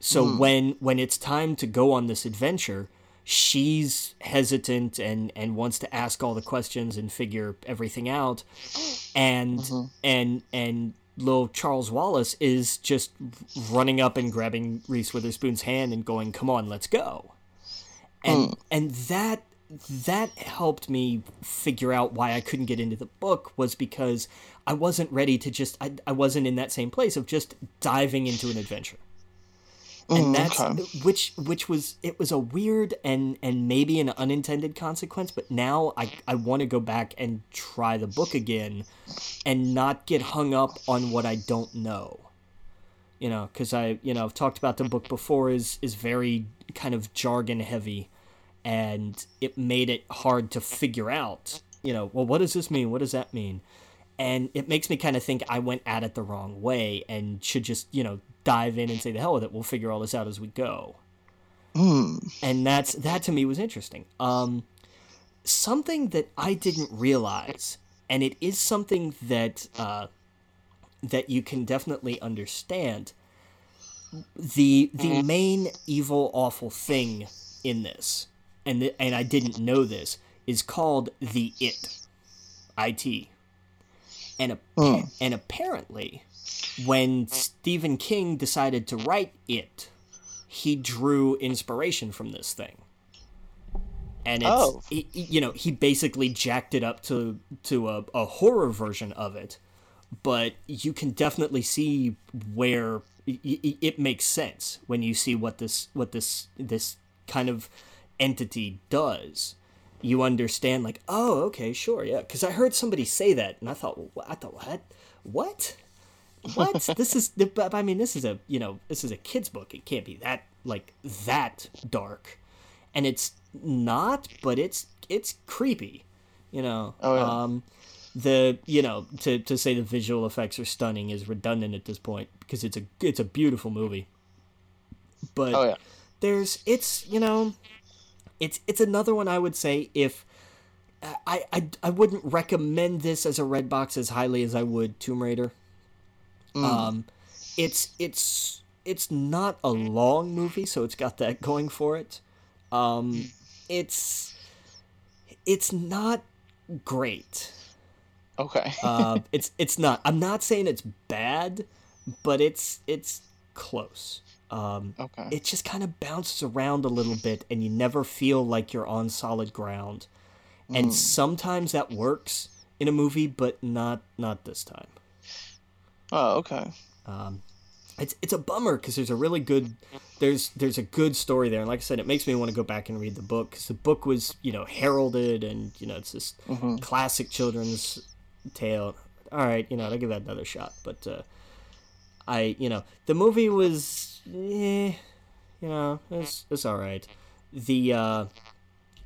So hmm. when when it's time to go on this adventure she's hesitant and and wants to ask all the questions and figure everything out. And mm-hmm. and and little Charles Wallace is just running up and grabbing Reese Witherspoon's hand and going come on let's go. And hmm. and that that helped me figure out why I couldn't get into the book was because I wasn't ready to just I, I wasn't in that same place of just diving into an adventure and
Mm,
that's
okay.
which which was it was a weird and and maybe an unintended consequence but now I I want to go back and try the book again and not get hung up on what I don't know. You know because i you know i've talked about the book before is is very kind of jargon heavy and it made it hard to figure out you know well what does this mean? What does that mean and it makes me kind of think i went at it the wrong way and should just you know dive in and say the hell with it. We'll figure all this out as we go.
Hmm.
and that's that to me was interesting. Um something that i didn't realize and it is something that uh that you can definitely understand the the main evil awful thing in this and th- and I didn't know this is called the it it and a, hmm. and apparently when Stephen King decided to write it he drew inspiration from this thing. And it's
Oh.
he- you know he basically jacked it up to to a, a horror version of it. But you can definitely see where it makes sense when you see what this what this this kind of entity does you understand like oh okay sure yeah. Because i heard somebody say that and i thought well, i thought what? What? What? This is but i mean this is a you know this is a kid's book. It can't be that like that dark. And it's not but it's it's creepy you know?
Oh, yeah.
um the you know to, to say the visual effects are stunning is redundant at this point because it's a it's a beautiful movie. But
Oh yeah.
there's it's you know it's it's another one I would say if I, I I wouldn't recommend this as a red box as highly as I would Tomb Raider. Um, it's it's it's not a long movie, so it's got that going for it. Um, it's it's not great.
Okay.
Uh, it's it's not. I'm not saying it's bad, but it's it's close. Um,
okay.
it just kind of bounces around a little bit and you never feel like you're on solid ground. And sometimes that works in a movie but not not this time.
Oh, okay.
Um, it's it's a bummer because there's a really good there's there's a good story there. And like i said it makes me want to go back and read the book because the book was you know heralded and you know it's this classic children's tale. All right you know i'll give that another shot but uh i you know the movie was eh, you know it's it's all right the uh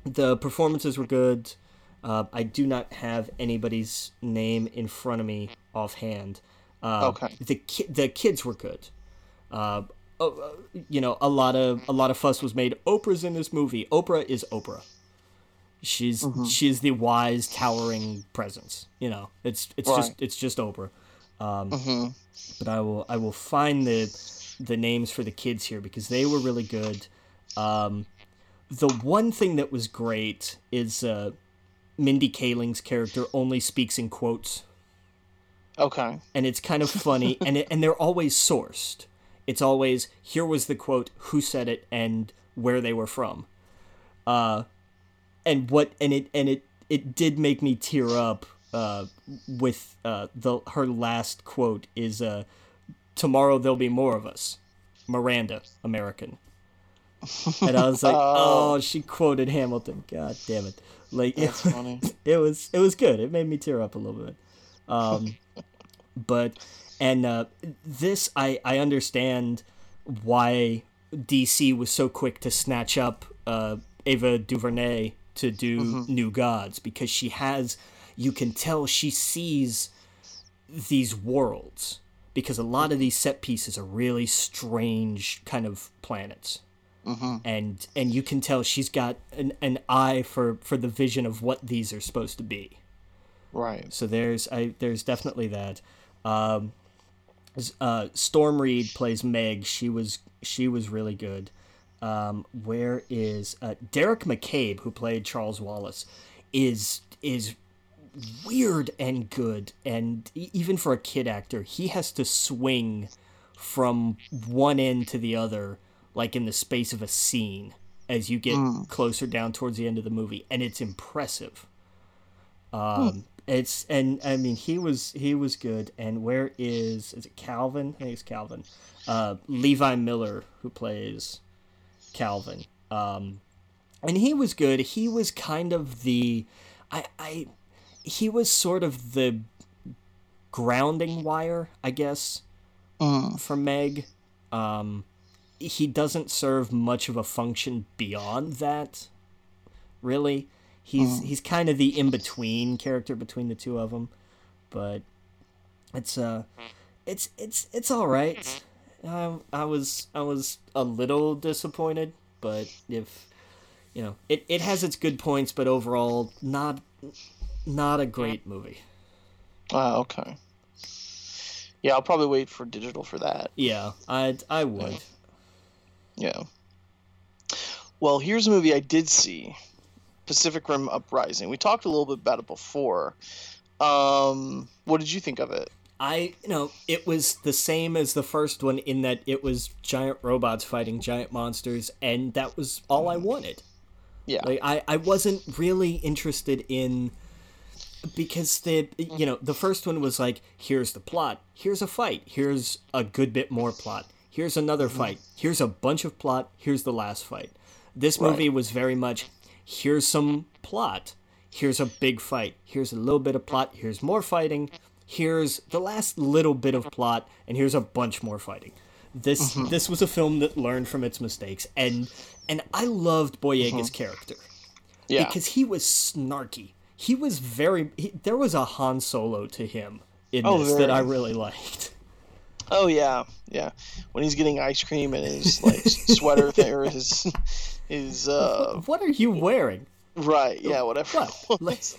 the performances were good Uh, I do not have anybody's name in front of me offhand. Uh,
Okay.
The ki- the kids were good. Uh, oh, uh, you know, a lot of a lot of fuss was made. Oprah's in this movie. Oprah is Oprah. She's
Mm-hmm.
she's the wise, towering presence. You know, it's it's just it's just Oprah. Um,
hmm
but I will I will find the the names for the kids here because they were really good. Um, the one thing that was great is uh, Mindy Kaling's character only speaks in quotes,
Okay.
and it's kind of funny, and it, and they're always sourced. It's always here was the quote, who said it, and where they were from. Uh, and what and it and it it did make me tear up. Uh, with uh the her last quote is uh, tomorrow there'll be more of us, Miranda, American. And I was like,
Oh.
oh, she quoted Hamilton. God damn it! Like it,
funny.
it was it was good. It made me tear up a little bit. Um, but and uh, this I I understand why DC was so quick to snatch up uh, Ava DuVernay to do New Gods because she has you can tell she sees these worlds because a lot of these set pieces are really strange kind of planets and and you can tell she's got an, an eye for for the vision of what these are supposed to be
Right.
so there's I there's definitely that. Um, uh, Storm Reid plays Meg. She was she was really good. Um, where is uh, Deric McCabe, who played Charles Wallace, is is weird and good, and even for a kid actor, he has to swing from one end to the other, like in the space of a scene, as you get closer down towards the end of the movie, and it's impressive. Um, it's and I mean he was he was good. And where is is it Calvin? I think it's Calvin. Uh, Levi Miller who plays Calvin. Um, and he was good. He was kind of the, I I, he was sort of the grounding wire, I guess,
Mm.
for Meg. Um, he doesn't serve much of a function beyond that. Really, he's he's kind of the in between character between the two of them, but it's uh, it's it's it's all right. I, I was I was a little disappointed, but if you know, it, it has its good points, but overall not not a great movie.
Ah, okay. Yeah, I'll probably wait for digital for that.
Yeah, I I would.
Yeah. Well, here's a movie I did see, Pacific Rim Uprising. We talked a little bit about it before. Um, what did you think of it?
I you know it was the same as the first one in that it was giant robots fighting giant monsters, and that was all I wanted.
Yeah.
Like I I wasn't really interested in because the you know the first one was like here's the plot, here's a fight, here's a good bit more plot, here's another mm. fight, here's a bunch of plot, here's the last fight. This movie was very much here's some plot, here's a big fight, here's a little bit of plot, here's more fighting, here's the last little bit of plot, and here's a bunch more fighting. This mm-hmm. this was a film that learned from its mistakes, and and I loved Boyega's mm-hmm. character
yeah.
because he was snarky. He was very. He, there was a Han Solo to him in
Oh,
this that I really liked.
Oh yeah, yeah. When he's getting ice cream and his like sweater thing or his his uh
What are you wearing?
right, yeah, whatever.
What?
was.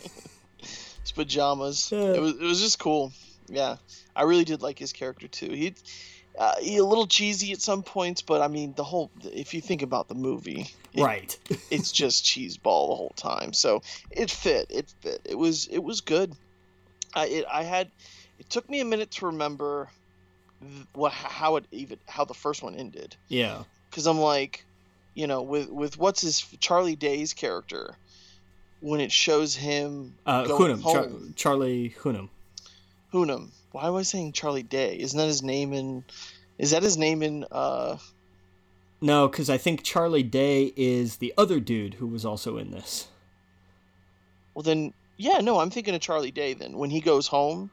his pajamas.
Yeah.
It was it was just cool. Yeah. I really did like his character too. He uh, a little cheesy at some points, but I mean the whole if you think about the movie, it-
right.
it's just cheese ball the whole time. So it fit. It fit. It was it was good. I it I had it took me a minute to remember what how it even how the first one ended
yeah.
because I'm like, you know, with with what's his Charlie Day's character when it shows him
Uh, Hunnam. Char- Charlie Hunnam.
Hunnam. Why am I saying Charlie Day? Isn't that his name in? Is that his name in? uh
No, because I think Charlie Day is the other dude who was also in this.
Well then, yeah, no, I'm thinking of Charlie Day. Then when he goes home,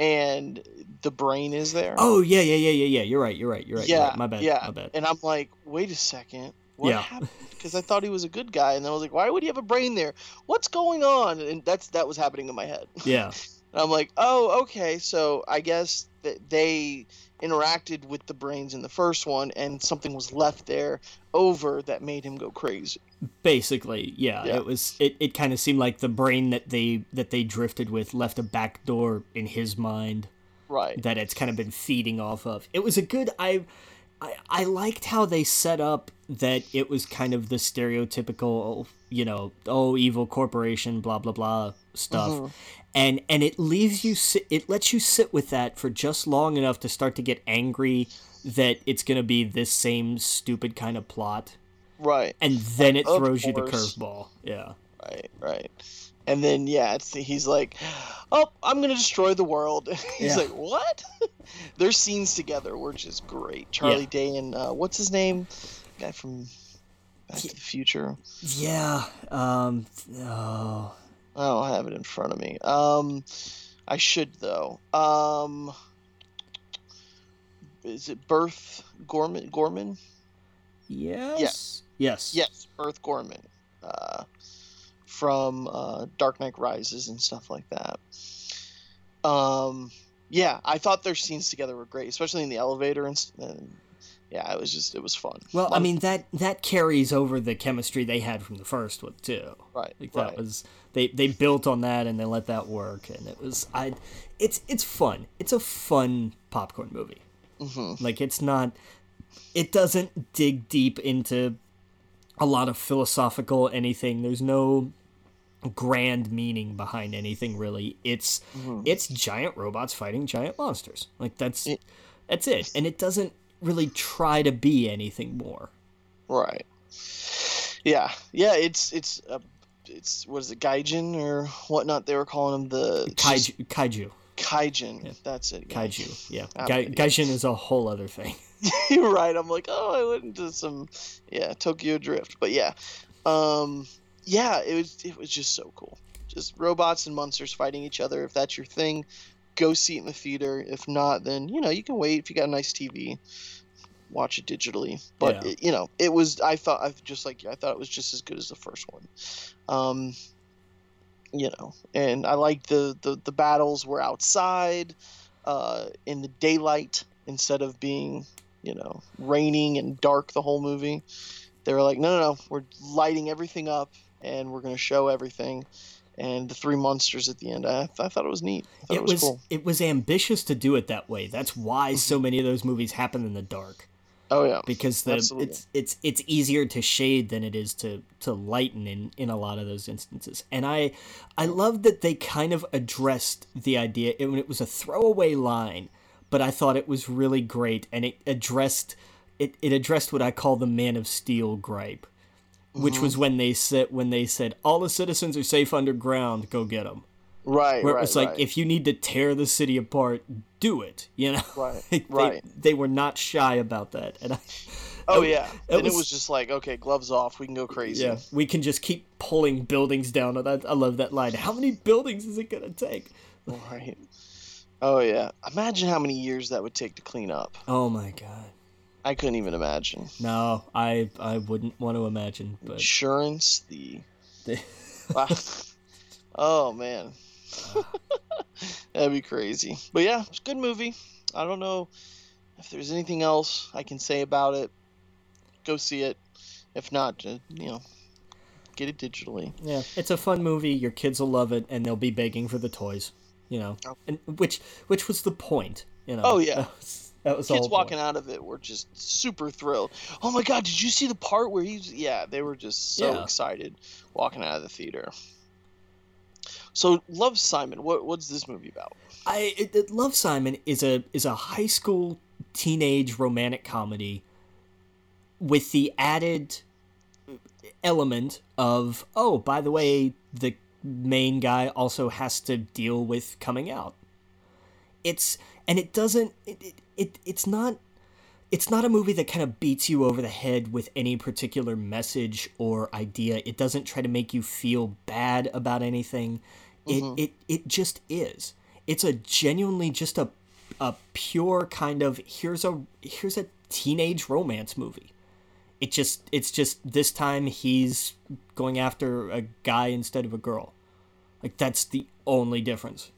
and the brain is there.
Oh yeah, yeah, yeah, yeah, yeah. You're right. You're right. You're right. you're
yeah,
right. My bad.
yeah.
My bad.
And I'm like, wait a second, what
Yeah.
happened? Because I thought he was a good guy, and I was like, why would he have a brain there? What's going on? And that's that was happening in my head.
Yeah.
And I'm like, oh, okay. So I guess that they interacted with the brains in the first one, and something was left there over that made him go crazy.
Basically, yeah,
Yeah.
It was it, it kind of seemed like the brain that they that they drifted with left a back door in his mind
Right.
that it's kind of been feeding off of. It was a good I I, I liked how they set up that it was kind of the stereotypical, you know, oh evil corporation, blah blah blah stuff,
Mhm.
and and it leaves you sit, it lets you sit with that for just long enough to start to get angry that it's gonna be this same stupid kind of plot,
Right.
and then it
Of
throws you the curveball. Yeah,
Right. Right. And then yeah, it's he's like, oh, I'm gonna destroy the world. he's
Yeah.
like, what? Their scenes together were just great. Charlie
Yeah.
Day and uh, what's his name? guy from Back to the Future.
yeah. Um. Oh.
I don't have it in front of me. Um, I should though. Um, is it Burn Gorman? Gorman?
Yes. Yes.
Yes, Burn Gorman. Uh, from uh, Dark Knight Rises and stuff like that. Um, yeah, I thought their scenes together were great, especially in the elevator and, and yeah, it was just it was fun.
Well, I mean that that carries over the chemistry they had from the first one too.
right,
Like that
right.
was they they built on that and they let that work and it was I it's it's fun. It's a fun popcorn movie.
Mhm.
Like it's not it doesn't dig deep into a lot of philosophical anything. There's no grand meaning behind anything really. It's
Mhm.
it's giant robots fighting giant monsters. Like that's
It-
that's it. And it doesn't really try to be anything more.
Right. Yeah, yeah. It's it's uh, it's what is it, Gaijin or whatnot? They were calling them the
Kaiju kaiju.
Kaijin. That's it. yeah.
Kaiju. Yeah.
Ah,
Gai- Gaijin is a whole other thing.
You're right. I'm like, oh, I went into some, yeah, Tokyo Drift. But yeah, um, yeah, it was it was just so cool. Just robots and monsters fighting each other. If that's your thing, go see it in the theater. If not, then you know you can wait. If you got a nice TV, watch it digitally. But
Yeah.
it, you know, it was. I thought I just like. I thought it was just as good as the first one. Um, you know, and I liked the the the battles were outside, uh, in the daylight instead of being you know, raining and dark the whole movie. They were like, no, no, no, we're lighting everything up and we're going to show everything. And the three monsters at the end, I, I thought it was neat. I thought
It was
cool.
it was ambitious to do it that way. That's why so many of those movies happen in the dark
Oh yeah,
because the
Absolutely.
it's it's it's easier to shade than it is to to lighten in in a lot of those instances. And I I love that they kind of addressed the idea it, it was a throwaway line, but I thought it was really great and it addressed it, it addressed what I call the Man of Steel gripe, which
Mm-hmm.
was when they said when they said all the citizens are safe underground, go get them.
Right,
Where
right,
it was like,
right.
if you need to tear the city apart, do it. You know,
Right,
they,
right.
They were not shy about that, and I,
oh
it-
yeah,
it
and it
was-
was just like, okay, gloves off, we can go crazy.
yeah, we can just keep pulling buildings down. I, I love that line. How many buildings is it gonna take?
Right. Oh yeah, imagine how many years that would take to clean up.
Oh my god.
I couldn't even imagine.
No, I I wouldn't want to imagine, but
Insurance, the the... Oh man, that'd be crazy. But yeah, it's a good movie. I don't know if there's anything else I can say about it. Go see it. If not, you know, get it digitally.
yeah, it's a fun movie. Your kids will love it, and they'll be begging for the toys. You know,
Oh.
and which which was the point. You know.
Oh, yeah.
That was, that was
Kids
whole point.
walking out of it were just super thrilled. Oh my god, did you see the part where he's? Yeah, they were just so
Yeah.
excited walking out of the theater. So, Love Simon. What what's this movie about?
I it, it- Love Simon is a is a high school teenage romantic comedy with the added element of oh by the way the main guy also has to deal with coming out. It's and it doesn't it, it, it it's not it's not a movie that kind of beats you over the head with any particular message or idea. It doesn't try to make you feel bad about anything. It it it just is. It's a genuinely just a a pure kind of here's a here's a teenage romance movie. It just it's just this time he's going after a guy instead of a girl. Like that's the only difference.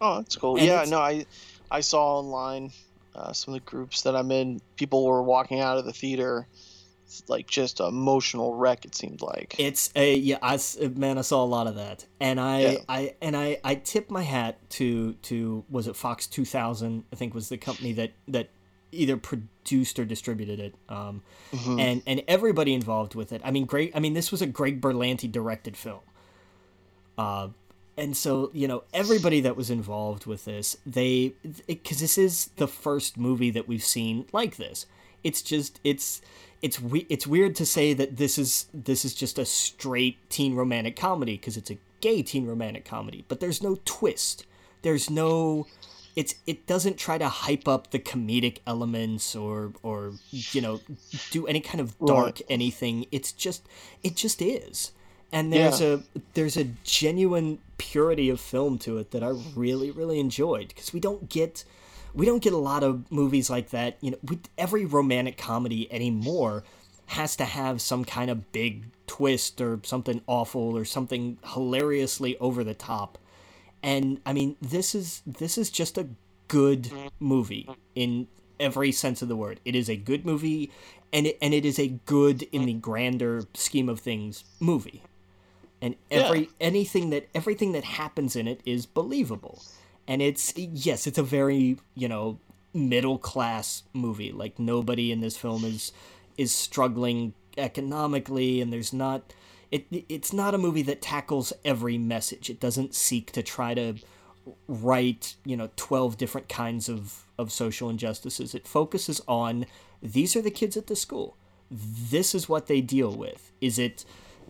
Oh, that's cool.
And
yeah, no, I I saw online uh, some of the groups that I'm in. People were walking out of the theater, like just emotional wreck. It seemed like.
It's a yeah, I man, I saw a lot of that, and I
Yeah.
I and I I tip my hat to to was it Fox two thousand I think was the company that that either produced or distributed it, um,
Mhm.
and and everybody involved with it. I mean, great. I mean, this was a Greg Berlanti directed film. Uh, and so you know everybody that was involved with this, they because this is the first movie that we've seen like this. It's just it's it's we it's weird to say that this is this is just a straight teen romantic comedy because it's a gay teen romantic comedy, but there's no twist. There's no it's it doesn't try to hype up the comedic elements or or you know do any kind of dark anything. It's just it just is. And there's a there's a genuine purity of film to it that I really really enjoyed because we don't get we don't get a lot of movies like that. You know, we, every romantic comedy anymore has to have some kind of big twist or something awful or something hilariously over the top. And I mean, this is this is just a good movie in every sense of the word. It is a good movie, and it, and it is a good in the grander scheme of things movie. And every anything that everything that happens in it is believable, and it's yes, it's a very you know middle class movie. Like nobody in this film is is struggling economically, and there's not. It, it's not a movie that tackles every message. It doesn't seek to try to write you know 12 different kinds of of social injustices it focuses on these are the kids at the school this is what they deal with is it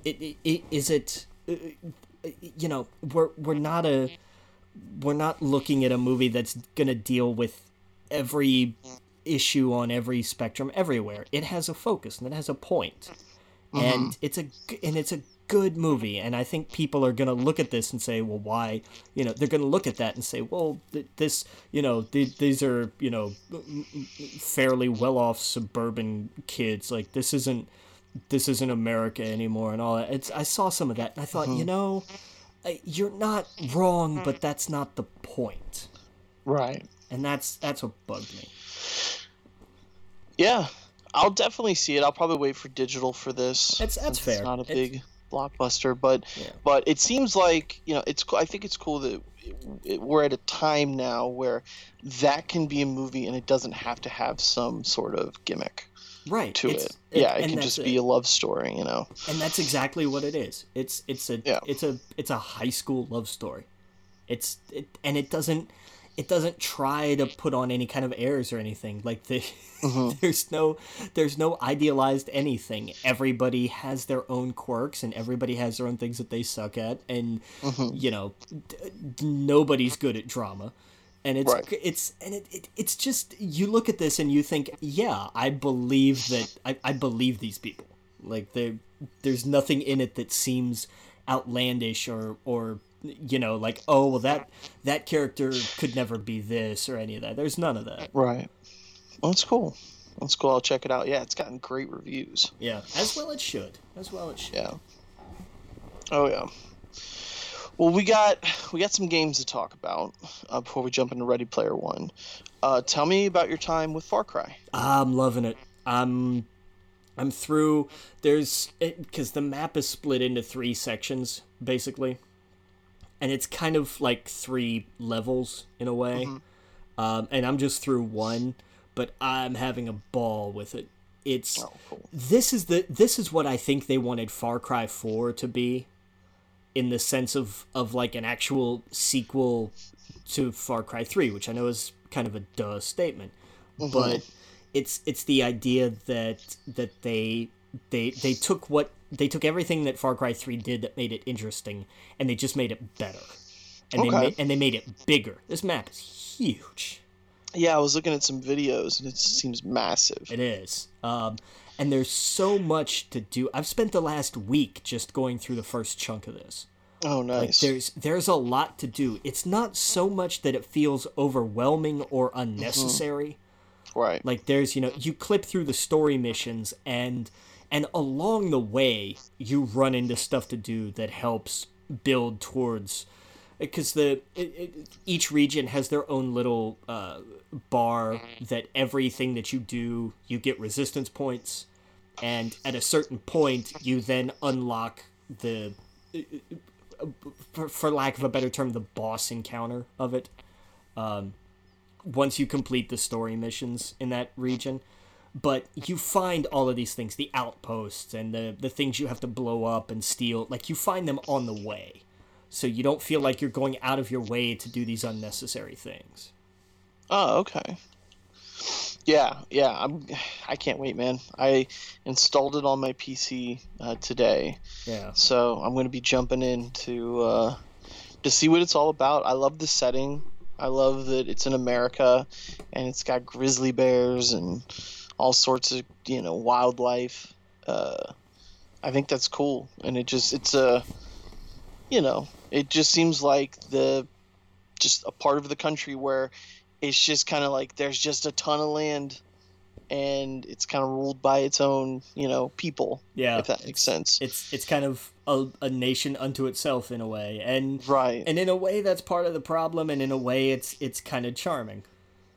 it, it is it uh, you know we're we're not a we're not looking at a movie that's going to deal with every issue on every spectrum everywhere. It has a focus and it has a point. Mm-hmm. And it's a and it's a good movie and i think people are going to look at this and say well why? You know they're going to look at that and say well th- this you know th- these are you know fairly well-off suburban kids. Like this isn't this isn't america anymore and all that. It's i saw some of that and i thought mm-hmm. you know Uh, you're not wrong but that's not the point
Right.
and that's that's what bugged me
Yeah, I'll definitely see it. I'll probably wait for digital for this.
That's- that's fair.
It's not a
It's-
big blockbuster, but
Yeah.
but it seems like you know it's. I think it's cool that it, it, we're at a time now where that can be a movie and it doesn't have to have some sort of gimmick
right
to
it's-
it. Yeah, it can just be a love story. You know.
and that's exactly what it is. It's it's a
Yeah.
it's a it's a high school love story. It's it, and it doesn't it doesn't try to put on any kind of airs or anything. Like the
Mm-hmm.
there's no there's no idealized anything. Everybody has their own quirks and everybody has their own things that they suck at and
Mm-hmm.
you know d- nobody's good at drama. And it's
Right.
it's and it, it it's just you look at this and you think, yeah, I believe that I, I believe these people. Like there there's nothing in it that seems outlandish or or you know like oh well that that character could never be this or any of that. There's none of that.
Right. Well, that's cool. That's cool. I'll check it out. Yeah, it's gotten great reviews.
Yeah, as well it should. As well it should.
Yeah. Oh yeah. Well, we got we got some games to talk about uh, before we jump into Ready Player One. Uh, tell me about your time with Far Cry.
I'm loving it. I'm I'm through. There's because the map is split into three sections basically, and it's kind of like three levels in a way. Um, and I'm just through one, but I'm having a ball with it. It's
Oh, cool.
this is the this is what I think they wanted Far Cry 4 to be in the sense of of like an actual sequel to Far Cry 3, which I know is kind of a duh statement. But it's it's the idea that that they they they took what they took everything that Far Cry 3 did that made it interesting and they just made it better. And they
Okay.
made, and they made it bigger. This map is huge.
Yeah, I was looking at some videos and it seems massive.
It is. Um, and there's so much to do. I've spent the last week just going through the first chunk of this.
Oh, nice.
Like there's there's a lot to do. It's not so much that it feels overwhelming or unnecessary.
right.
Like there's you know you clip through the story missions and and along the way you run into stuff to do that helps build towards because the it, it, each region has their own little uh, bar that everything that you do you get resistance points and at a certain point you then unlock the for, for lack of a better term the boss encounter of it. Um, once you complete the story missions in that region but you find all of these things the outposts and the, the things you have to blow up and steal like you find them on the way. So you don't feel like you're going out of your way to do these unnecessary things.
Oh, okay. Yeah, yeah. I'm. I can't wait, man. I installed it on my PC uh, today,
yeah
so I'm gonna be jumping in to uh, to see what it's all about. I love the setting. I love that it's in America, and it's got grizzly bears and all sorts of you know wildlife. Uh, I think that's cool, and it just it's a, you know, it just seems like the just a part of the country where it's just kind of like there's just a ton of land and it's kind of ruled by its own you know people
yeah.
if that makes sense.
It's it's kind of a, a nation unto itself in a way. And
right.
and in a way that's part of the problem and in a way it's it's kind of charming.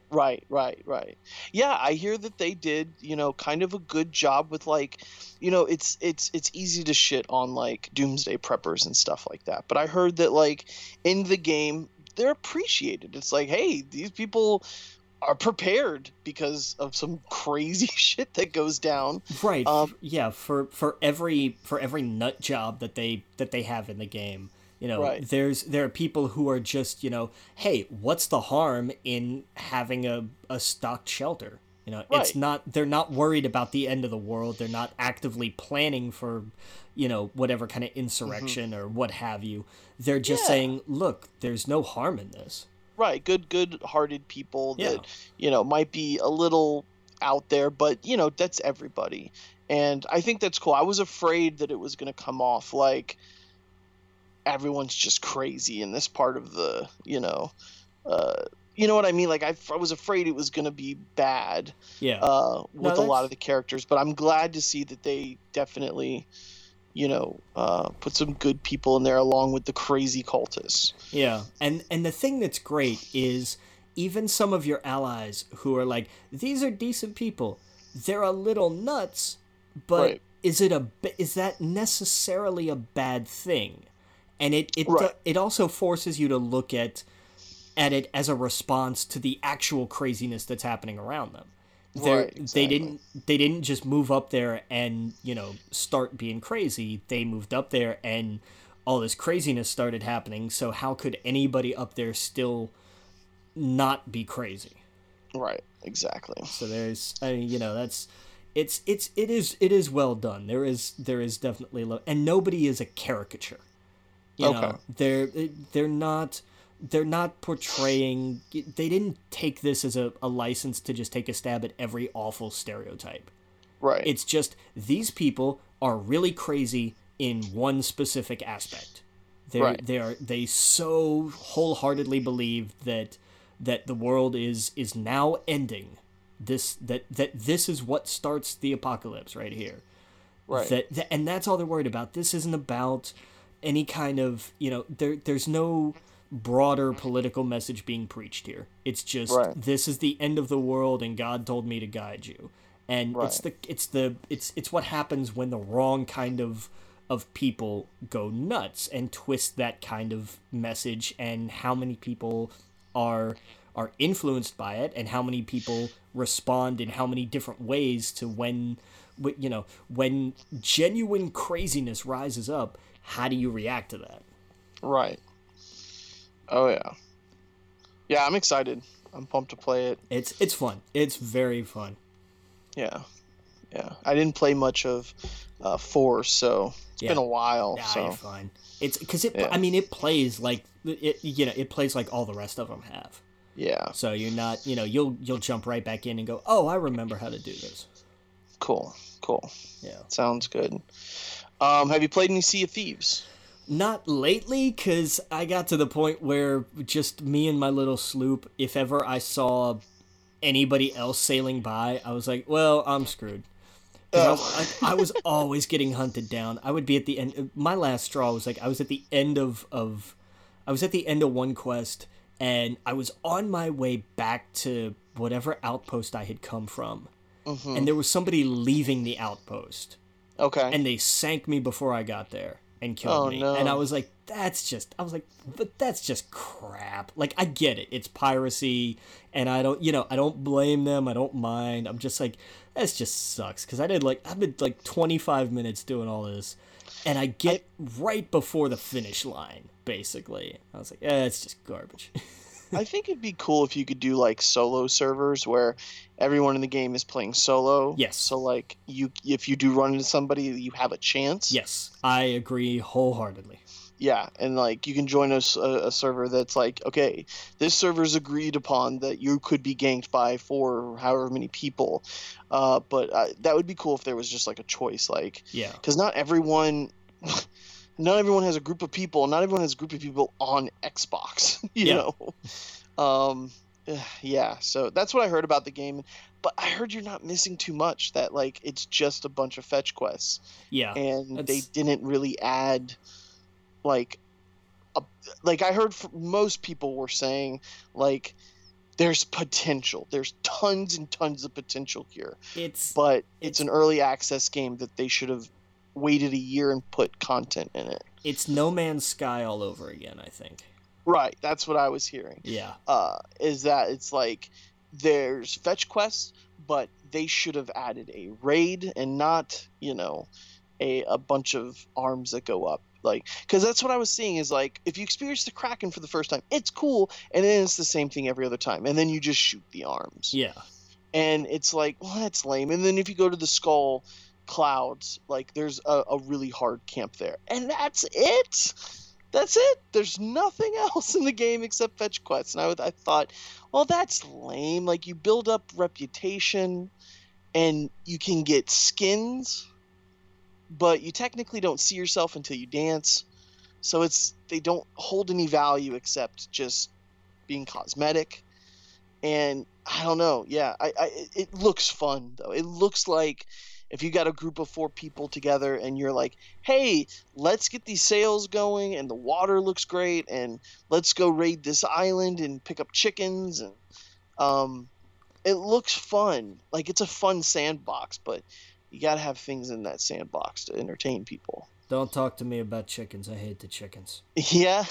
Right right right. Yeah i hear that they did you know kind of a good job with like you know it's it's it's easy to shit on like doomsday preppers and stuff like that. But i heard that like in the game they're appreciated. It's like hey these people are prepared because of some crazy shit that goes down.
Right.
Um,
yeah for for every for every nut job that they that they have in the game you know
Right.
there's there are people who are just you know hey what's the harm in having a, a stocked shelter you know it's not they're not worried about the end of the world. They're not actively planning for you know whatever kind of insurrection or what have you. They're just
Mm-hmm. Yeah.
saying look there's no harm in this.
Right. Good good hearted people that
Yeah.
you know might be a little out there but you know that's everybody. And i think that's cool. I was afraid that it was going to come off like everyone's just crazy in this part of the you know uh you know what i mean like i, I was afraid it was going to be bad
yeah
uh with a lot of the characters but i'm glad to see that they definitely you know uh put some good people in there along with the crazy cultists
Yeah, and and the thing that's great is even some of your allies who are like these are decent people, they're a little nuts, but
Right.
is it a is that necessarily a bad thing? And it it
Right.
it also forces you to look at at it as a response to the actual craziness that's happening around them.
Right,
They didn't they didn't just move up there and you know start being crazy. They moved up there and all this craziness started happening. So how could anybody up there still not be crazy?
right exactly
So there's I mean, you know that's it's it's it is it is well done. There is there is definitely lo- and nobody is a caricature. You
Okay.
know, they're they're not they're not portraying they didn't take this as a, a license to just take a stab at every awful stereotype.
right
It's just these people are really crazy in one specific aspect. They
Right.
they are they so wholeheartedly believe that that the world is is now ending. This that that this is what starts the apocalypse right here.
right
That, that and that's all they're worried about. This isn't about any kind of you know there there's no broader political message being preached here. It's just
Right.
this is the end of the world and God told me to guide you. And it's the it's the it's it's what happens when the wrong kind of of people go nuts and twist that kind of message and how many people are are influenced by it and how many people respond in how many different ways to when wh- you know when genuine craziness rises up how do you react to that
Right. Oh yeah. Yeah, I'm excited. I'm pumped to play it.
it's it's fun it's very fun
Yeah. Yeah. I didn't play much of uh, four, so it's
Yeah.
been a while.
yeah
so
fine it's because it
Yeah.
i mean it plays like it you know it plays like all the rest of them have
yeah,
so you're not you know you'll you'll jump right back in and go oh i remember how to do this
cool, cool.
yeah
Sounds good. Um, have you played any Sea of Thieves?
Not lately, because I got to the point where just me and my little sloop, if ever I saw anybody else sailing by, I was like, well, I'm screwed. I, was, I, I was always getting hunted down. I would be at the end. My last straw was like I was at the end of of, I was at the end of one quest, and I was on my way back to whatever outpost I had come from,
Mhm.
and there was somebody leaving the outpost,
Okay.
and they sank me before I got there and killed
Oh,
me.
no.
And I was like, that's just, I was like, but that's just crap. Like, I get it. It's piracy, and I don't, you know, I don't blame them. I don't mind. I'm just like, this just sucks. Because I did like, I've been like 25 minutes doing all this, and I get right before the finish line, basically. I was like, eh, it's just garbage.
I think it'd be cool if you could do like solo servers where everyone in the game is playing solo.
Yes.
So like you, if you do run into somebody, you have a chance.
yes, I agree wholeheartedly.
Yeah, and like you can join a server that's like, okay, this server's agreed upon that you could be ganked by four or however many people. Uh, but uh, that would be cool if there was just like a choice, like
Yeah.
because not everyone. Not everyone has a group of people. Not everyone has a group of people on Xbox. You
Yeah.
know, um, yeah. So that's what I heard about the game. But I heard you're not missing too much. That like it's just a bunch of fetch quests
Yeah.
and they didn't really add like a, like I heard most people were saying like there's potential. There's tons and tons of potential here.
It's,
But it's,
It's-
an early access game that they should have waited a year and put content in it.
it's No Man's Sky all over again, I think.
Right, that's what I was hearing.
Yeah.
Uh is that it's like there's fetch quests, but they should have added a raid and not, you know, a, a bunch of arms that go up like because that's what i was seeing is like if you experience the kraken for the first time it's cool and then it's the same thing every other time and then you just shoot the arms
Yeah.
and it's like well that's lame and then if you go to the skull clouds like there's a, a really hard camp there. And that's it? That's it? There's nothing else in the game except fetch quests. And i, would, I thought well that's lame. Like you build up reputation and you can get skins but you technically don't see yourself until you dance. So it's they don't hold any value except just being cosmetic. And i don't know. Yeah i, I it- it looks fun though. It looks like if you got a group of four people together and you're like hey let's get these sails going and the water looks great and let's go raid this island and pick up chickens and um it looks fun like it's a fun sandbox but you got to have things in that sandbox to entertain people
Don't talk to me about chickens. I hate the chickens.
yeah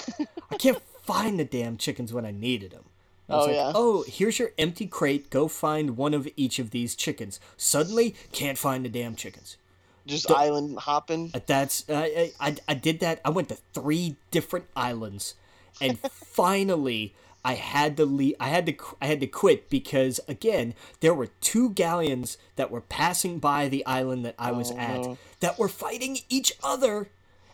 I can't find the damn chickens when I needed them.
Oh,
like,
yeah?
Oh, here's your empty crate. Go find one of each of these chickens. Suddenly, can't find the damn chickens.
just
Don't-
island hopping
Uh, That's I, I I did that. I went to three different islands, and finally I had to leave. I had to I had to quit because again there were two galleons that were passing by the island that I was
Oh,
at
no.
that were fighting each other.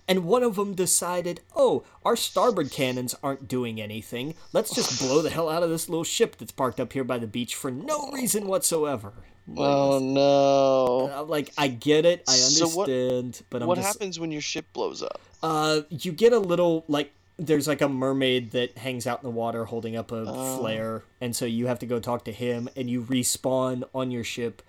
And one of them decided, oh, our starboard cannons aren't doing anything. Let's just blow the hell out of this little ship that's parked up here by the beach for no reason whatsoever.
oh no
like, I get it, I understand,
So what-
but I'm
what
just
happens when your ship blows up
uh, you get a little like there's like a mermaid that hangs out in the water holding up a
Oh.
flare, and so you have to go talk to him, and you respawn on your ship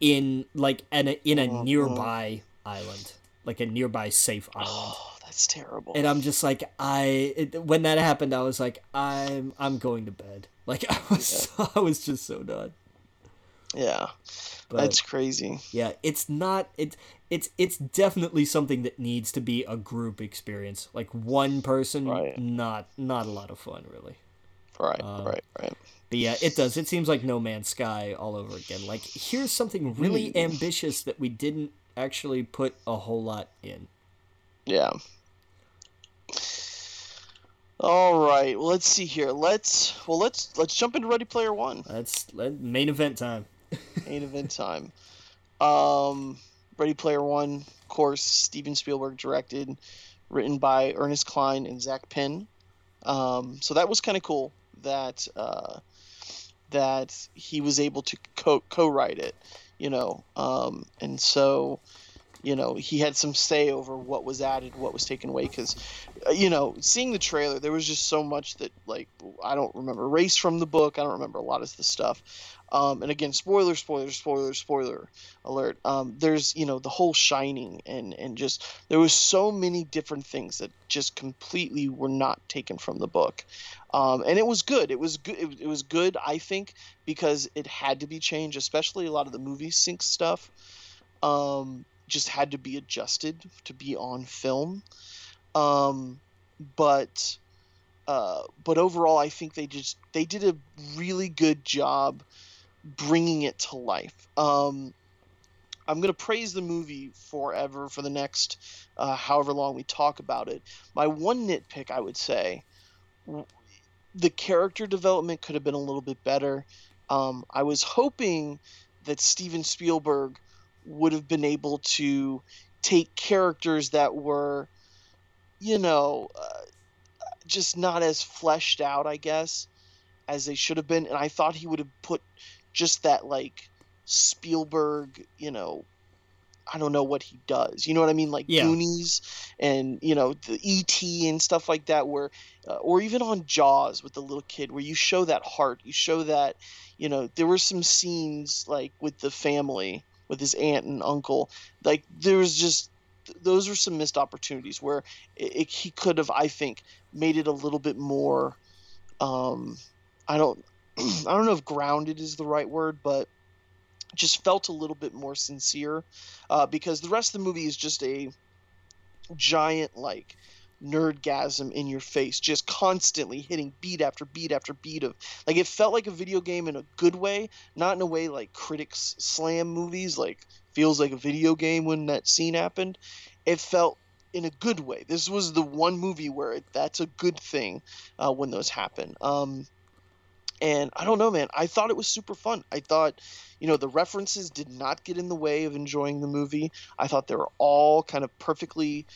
in like an, in a
Oh,
nearby island, like a nearby safe island.
oh that's terrible
And I'm just like I it, when that happened, I was like I'm I'm going to bed. Like I was I was just so done.
yeah
But
that's crazy
yeah, it's not it's it's it's definitely something that needs to be a group experience. Like one person,
Right.
not not a lot of fun really.
right
Um,
right right
But yeah, it does. It seems like No Man's Sky all over again. Like here's something really ambitious that we didn't actually put a whole lot in.
Yeah. All right. Well, let's see here. Let's well let's let's jump into Ready Player One.
That's let- main event time.
Main event time. Um, Ready Player One, of course, Steven Spielberg directed, written by Ernest Cline and Zak Penn. Um, so that was kind of cool that uh, that he was able to co co-write it, you know. Um, and so, you know, he had some say over what was added, what was taken away, because uh, you know, seeing the trailer, there was just so much that like I don't remember. Race from the book, I don't remember a lot of the stuff. Um, and again, spoiler, spoiler, spoiler, spoiler alert. Um, there's you know the whole Shining and and just there was so many different things that just completely were not taken from the book, um, and it was good. It was good. It, was good, I think, because it had to be changed, especially a lot of the movie sync stuff. Um, just had to be adjusted to be on film. Um, but uh, but overall, I think they just they did a really good job bringing it to life. Um, I'm gonna praise the movie forever for the next uh, however long we talk about it. My one nitpick, I would say, the character development could have been a little bit better. Um, I was hoping that Steven Spielberg would have been able to take characters that were, you know, uh, just not as fleshed out, I guess, as they should have been. And I thought he would have put just that like Spielberg, you know, I don't know what he does. You know what I mean? Like yeah. Goonies and you know the E.T. and stuff like that, where uh, or even on Jaws with the little kid, where you show that heart, you show that, you know, there were some scenes like with the family, with his aunt and uncle, like there was just those were some missed opportunities where it, it, he could have, I think, made it a little bit more. Um, I don't I don't know if grounded is the right word, but just felt a little bit more sincere uh, because the rest of the movie is just a giant like nerdgasm in your face just constantly hitting beat after beat after beat of like it felt like a video game in a good way not in a way like critics slam movies like feels like a video game when that scene happened. It felt in a good way. This was the one movie where it, that's a good thing uh, when those happen. Um, and I don't know, man. I thought it was super fun. I thought, you know, the references did not get in the way of enjoying the movie. I thought they were all kind of perfectly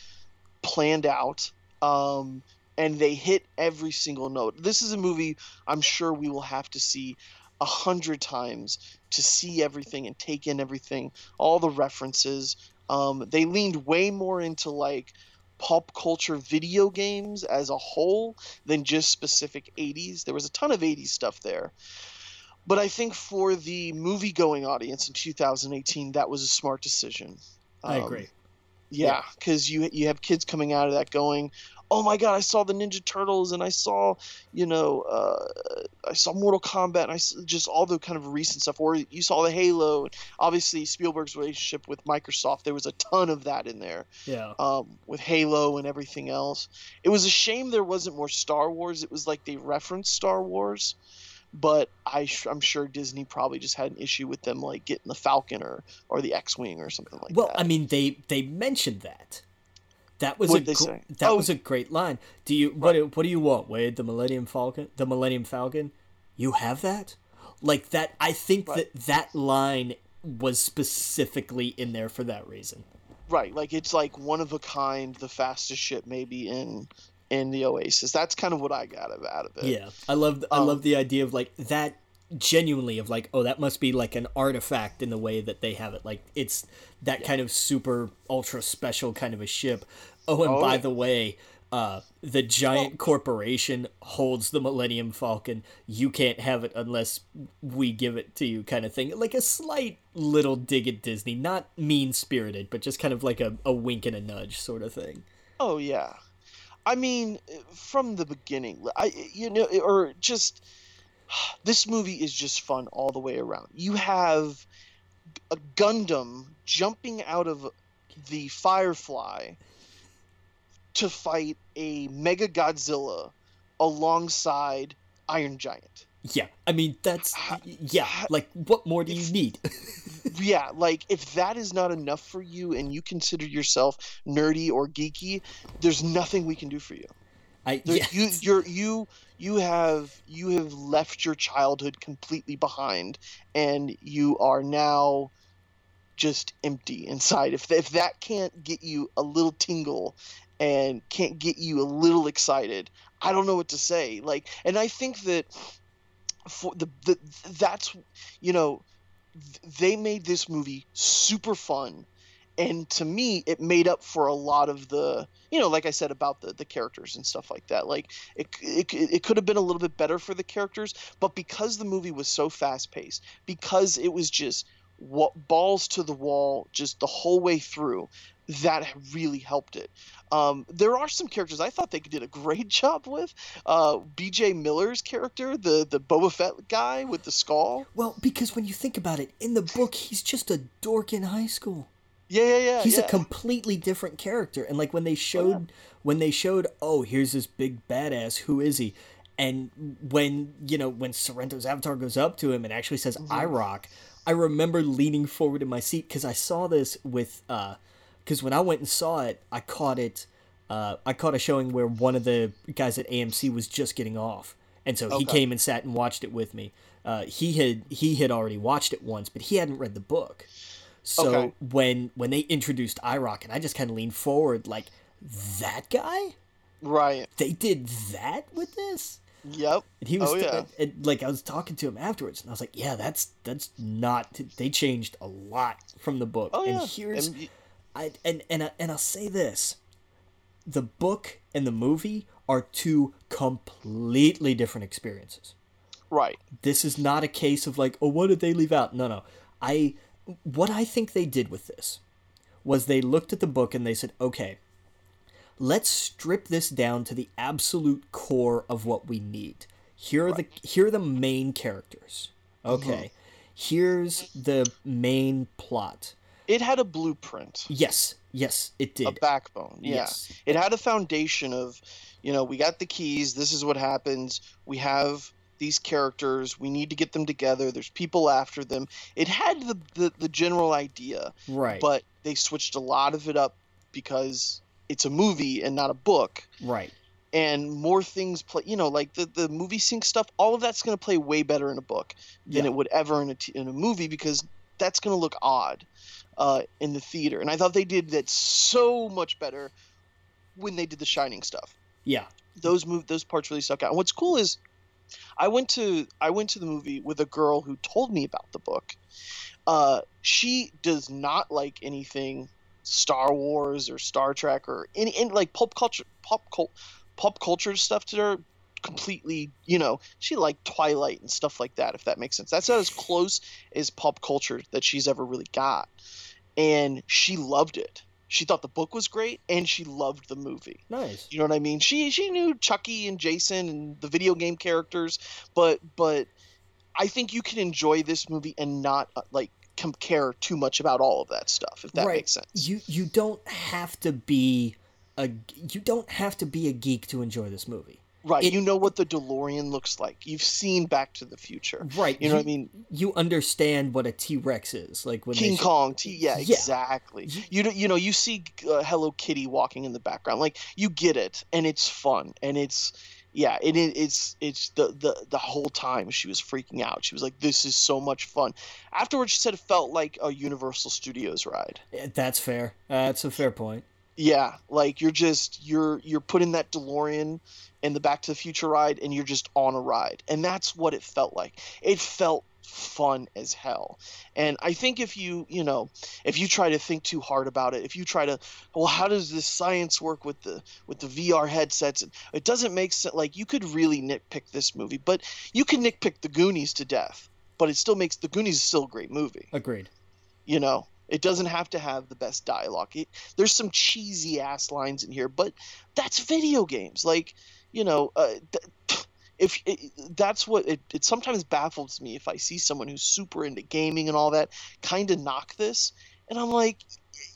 planned out. Um, and they hit every single note. This is a movie I'm sure we will have to see a hundred times to see everything and take in everything, all the references. Um, they leaned way more into like pop culture video games as a whole than just specific 80s. There was a ton of 80s stuff there. But I think for the movie going audience in 2018, that was a smart decision.
Um, I agree.
Yeah, because you you have kids coming out of that going, oh my god, I saw the Ninja Turtles and I saw, you know, uh, I saw Mortal Kombat and I just all the kind of recent stuff. Or you saw the Halo. And Obviously, Spielberg's relationship with Microsoft. There was a ton of that in there.
Yeah.
Um, with Halo and everything else, it was a shame there wasn't more Star Wars. It was like they referenced Star Wars. But I, I'm sure Disney probably just had an issue with them like getting the Falcon or, or the X-wing or something like
well,
that.
Well, I mean, they they mentioned that that was What'd a gr- that oh. was a great line. Do you what what do you want, Wade? The Millennium Falcon? The Millennium Falcon? You have that? Like that I think right. that that line was specifically in there for that reason.
Right, like it's like one of a kind, the fastest ship maybe in in the Oasis. That's kind of what I got out of it.
Yeah, I love I um, love the idea of like that genuinely of like oh that must be like an artifact in the way that they have it like it's that yeah. kind of super ultra special kind of a ship oh and oh, by the way uh, the giant corporation holds the millennium falcon. You can't have it unless we give it to you kind of thing. Like a slight little dig at disney. Not mean spirited but just kind of like a, a wink and a nudge sort of thing.
Oh yeah. I mean from the beginning i you know or just this movie is just fun all the way around. You have a Gundam jumping out of the Firefly to fight a Mechagodzilla alongside Iron Giant.
Yeah, I mean that's yeah. Like, what more do you need?
yeah, like if that is not enough for you, and you consider yourself nerdy or geeky, there's nothing we can do for you.
I there,
you you're you you have you have left your childhood completely behind and you are now just empty inside if if that can't get you a little tingle and can't get you a little excited. I don't know what to say. Like and i think that for the, the that's you know they made this movie super fun. And to me it made up for a lot of the you know like i said about the the characters and stuff like that. Like it it, it could have been a little bit better for the characters but because the movie was so fast paced because it was just what balls to the wall just the whole way through that really helped it. Um, there are some characters I thought they did a great job with. Uh, T.J. Miller's character, the the Boba Fett guy with the skull.
Well, because when you think about it, in the book, he's just a dork in high school.
Yeah, yeah, yeah.
He's
yeah.
a completely different character. And like when they showed, oh, yeah. when they showed, oh, here's this big badass. Who is he? And when you know when Sorrento's avatar goes up to him and actually says mm-hmm. "I rock," I remember leaning forward in my seat because I saw this with. Uh, because when I went and saw it, I caught it. Uh, I caught a showing where one of the guys at AMC was just getting off, and so okay. he came and sat and watched it with me. Uh, he had he had already watched it once, but he hadn't read the book. So okay. when when they introduced IROC, and I just kind of leaned forward like that guy,
right?
They did that with this.
Yep.
And he was
oh, yeah.
and, and, like I was talking to him afterwards, and I was like, "Yeah, that's that's not. They changed a lot from the book,
oh,
and
yeah.
here's."
And,
I and and and I'll say this: the book and the movie are two completely different experiences.
Right.
This is not a case of like, oh, what did they leave out? No, no. I what I think they did with this was they looked at the book and they said, okay, let's strip this down to the absolute core of what we need. Here are right. the here are the main characters. Okay. Mm-hmm. Here's the main plot
it had a blueprint.
Yes, yes, it did.
A backbone. Yeah. Yes. It had a foundation of, you know, we got the keys. This is what happens. We have these characters. We need to get them together. There's people after them. It had the the, the general idea.
Right.
But they switched a lot of it up because it's a movie and not a book.
Right.
And more things play, you know, like the, the movie sync stuff, all of that's going to play way better in a book than yeah. it would ever in a, t- in a movie because that's going to look odd uh, in the theater, and I thought they did that so much better when they did the Shining stuff.
Yeah,
those move those parts really stuck out. And what's cool is, I went to I went to the movie with a girl who told me about the book. Uh, she does not like anything Star Wars or Star Trek or any, any like pop culture pop cult pop culture stuff to her completely, you know, she liked Twilight and stuff like that, if that makes sense. That's not as close as pop culture that she's ever really got and she loved it. She thought the book was great, and she loved the movie.
Nice.
You know what I mean? She she knew Chucky and Jason and the video game characters, but but I think you can enjoy this movie and not uh, like care too much about all of that stuff if that
right.
makes sense.
You you don't have to be a you don't have to be a geek to enjoy this movie.
Right. It, you know what the DeLorean looks like. You've seen Back to the Future.
Right.
You know what I mean?
You understand what a T Rex is. Like when
King Kong. T- yeah, yeah, exactly. You you know you see uh, Hello Kitty walking in the background. Like you get it, and it's fun, and it's yeah, it, it, it's it's the, the the whole time she was freaking out. She was like, "This is so much fun." Afterwards, she said it felt like a Universal Studios ride.
That's fair. Uh, that's a fair point.
Yeah, like you're just you're you're putting that DeLorean in the Back to the Future ride and you're just on a ride. And that's what it felt like. It felt fun as hell. And I think if you, you know, if you try to think too hard about it, if you try to, well, how does this science work with the with the VR headsets? It doesn't make sense. Like you could really nitpick this movie, but you can nitpick the Goonies to death. But it still makes the Goonies is still a great movie.
Agreed.
You know, it doesn't have to have the best dialogue. It, there's some cheesy ass lines in here, but that's video games. Like you know, uh, th- if it, that's what it, it sometimes baffles me if I see someone who's super into gaming and all that kind of knock this, and I'm like,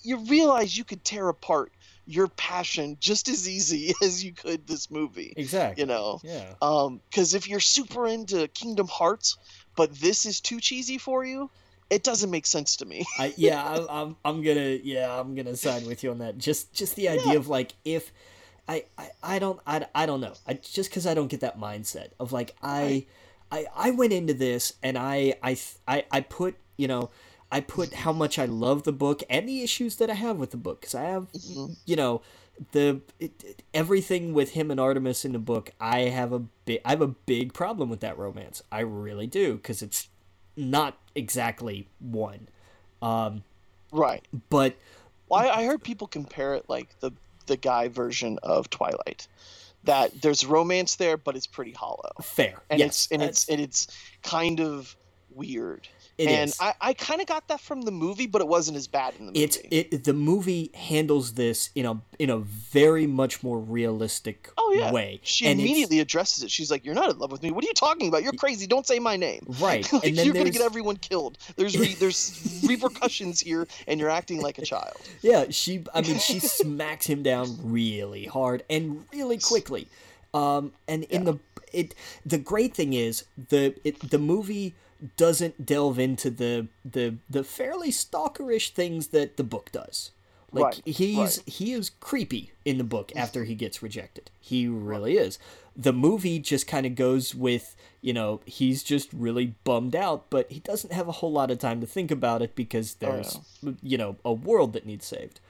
you realize you could tear apart your passion just as easy as you could this movie.
Exactly.
You know.
Yeah.
Um, because if you're super into Kingdom Hearts, but this is too cheesy for you, it doesn't make sense to me.
I, yeah, I, I'm I'm gonna yeah I'm gonna side with you on that. Just just the idea yeah. of like if I, I, I don't I, I don't know. I just because I don't get that mindset of like I, I I went into this and I I I, I put you know I put how much I love the book and the issues that I have with the book because I have mm-hmm. you know the it, it, everything with him and Artemis in the book I have a big I have a big problem with that romance I really do because it's not exactly one um,
right
but
Well, I, I heard people compare it like the the guy version of Twilight. That there's romance there, but it's pretty hollow.
Fair.
And
yes,
it's and
that's-
it's and it's kind of weird.
It
and
is.
I, I kind of got that from the movie, but it wasn't as bad in the movie.
It's it. The movie handles this in a in a very much more realistic
oh yeah.
way.
She
And
immediately addresses it. She's like, "You're not in love with me. What are you talking about? You're crazy. Don't say my name."
Right,
like,
and then
you're gonna get everyone killed. There's re- there's repercussions here, and you're acting like a child.
Yeah, she. I mean, she smacks him down really hard and really quickly. Um, and in the it, the great thing is the it, the movie doesn't delve into the the the fairly stalkerish things that the book does. Like
Right,
he's
right.
he is creepy in the book after he gets rejected. He really is. The movie just kind of goes with, you know, he's just really bummed out, but he doesn't have a whole lot of time to think about it because oh, there's, you know, a world that needs saved.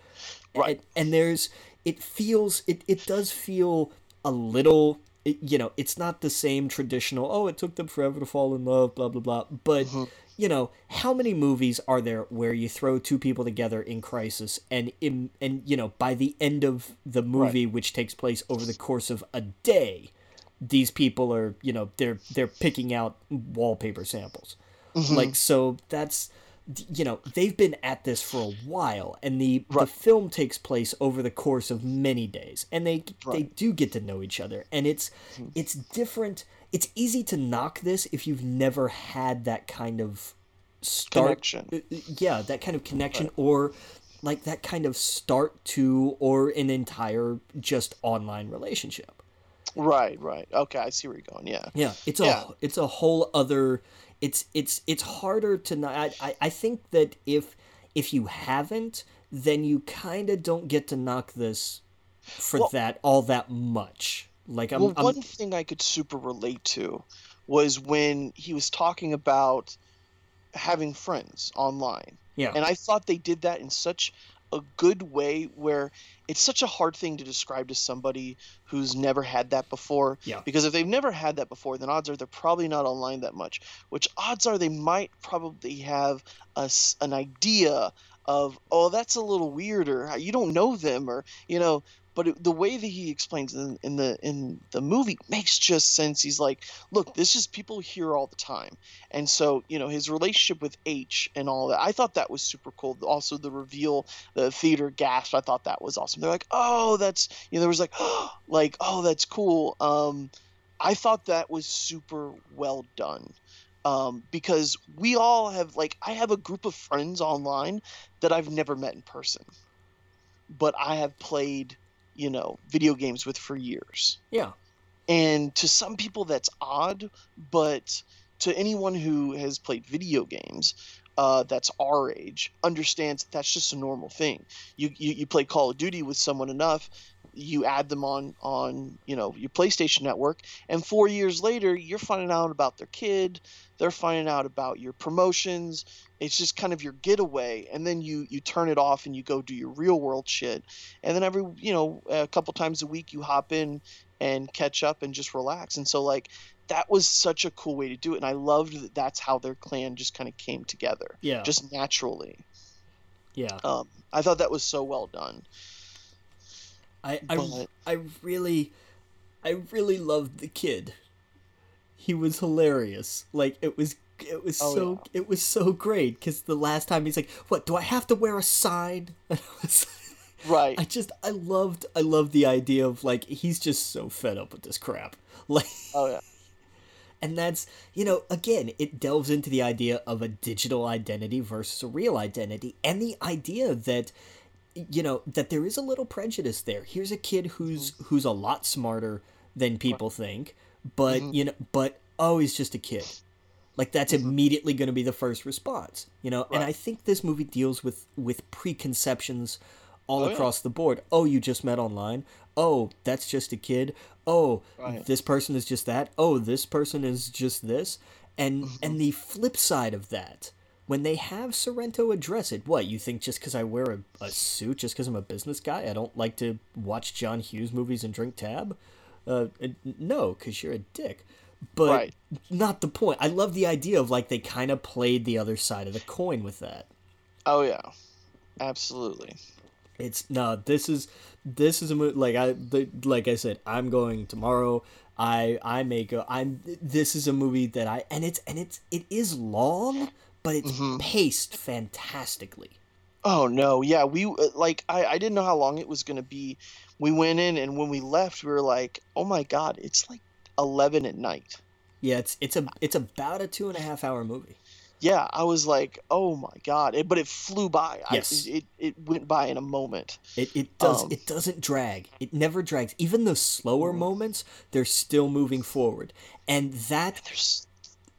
Right.
And, and there's, it feels, it, it does feel a little, it, you know, it's not the same traditional, oh, it took them forever to fall in love, blah, blah, blah. But, mm-hmm. you know, how many movies are there where you throw two people together in crisis and, in, and you know, by the end of the movie, which takes place over the course of a day, these people are, you know, they're, they're picking out wallpaper samples. Mm-hmm. Like, so that's, you know they've been at this for a while and the the film takes place over the course of many days and they they do get to know each other and it's it's different it's easy to knock this if you've never had that kind of start
Connection.
uh, uh, yeah that kind of connection or like that kind of start to or an entire just online relationship
Right, right. Okay, I see where you're going. Yeah.
yeah, it's a
Yeah.
it's a whole other. It's it's it's harder to not. I, I I think that if if you haven't, then you kind of don't get to knock this for
Well-
that all that much. Like I'm,
well,
I'm
one thing I could super relate to was when he was talking about having friends online.
yeah
And I thought they did that in such a good way where it's such a hard thing to describe to somebody who's never had that before.
Yeah.
Because if they've never had that before, then odds are they're probably not online that much, which odds are they might probably have a an idea of, oh, that's a little weirder. You don't know them, or, you know. But it, the way that he explains in, in the in the movie makes just sense. He's like, look, this is people here all the time, and so you know his relationship with H and all that. I thought that was super cool. Also, the reveal, the theater gasp. I thought that was awesome. They're like, oh, that's you know, there was like, like, oh, that's cool. Um, I thought that was super well done. Um, because we all have like I have a group of friends online that I've never met in person, but I have played, you know, video games with for years.
yeah
And to some people that's odd, but to anyone who has played video games, uh, that's our age, understands that that's just a normal thing. You, you you play Call of Duty with someone enough, you add them on on you know your PlayStation network, and four years later you're finding out about their kid, they're finding out about your promotions. It's just kind of your getaway, and then you you turn it off and you go do your real world shit, and then every you know a couple times a week you hop in and catch up and just relax. And so like that was such a cool way to do it, and I loved that that's how their clan just kind of came together,
yeah
just naturally.
yeah
Um, I thought that was so well done.
I I, I really I really loved the kid. He was hilarious. Like it was it was
Oh,
so it was so great because the last time he's like, "What do I have to wear a sign?" And I was
Right.
I just I loved I loved the idea of like he's just so fed up with this crap. Like
oh yeah.
and that's you know again it delves into the idea of a digital identity versus a real identity and the idea that you know that there is a little prejudice there. Here's a kid who's mm-hmm. who's a lot smarter than people think but mm-hmm. you know but oh he's just a kid. Like that's mm-hmm. immediately going to be the first response you know? And i think this movie deals with with preconceptions all
Oh, yeah.
across the board. Oh you just met online. Oh that's just a kid. Oh
Right.
this person is just that. Oh this person is just this. And
Mm-hmm.
and the flip side of that when they have Sorrento address it what you think just because I wear a, a suit just because I'm a business guy I don't like to watch John Hughes movies and drink tab uh, no because you're a dick but
Right.
not the point I love the idea of like they kind of played the other side of the coin with that
Oh yeah. Absolutely.
It's no. This is this is a movie like I the, like I said. I'm going tomorrow. I I may go. I'm. This is a movie that I and it's and it's it is long, but it's paced fantastically.
Oh no, yeah, we uh, like I I didn't know how long it was gonna be. We went in and when we left, we were like, oh my god, it's like eleven at night.
Yeah, it's it's a it's about a two and a half hour movie.
Yeah, I was like, oh my god, it, but it flew by.
Yes.
I, it it went by in a moment.
It it does
Um,
it doesn't drag. It never drags. Even the slower moments, they're still moving forward. And that
There's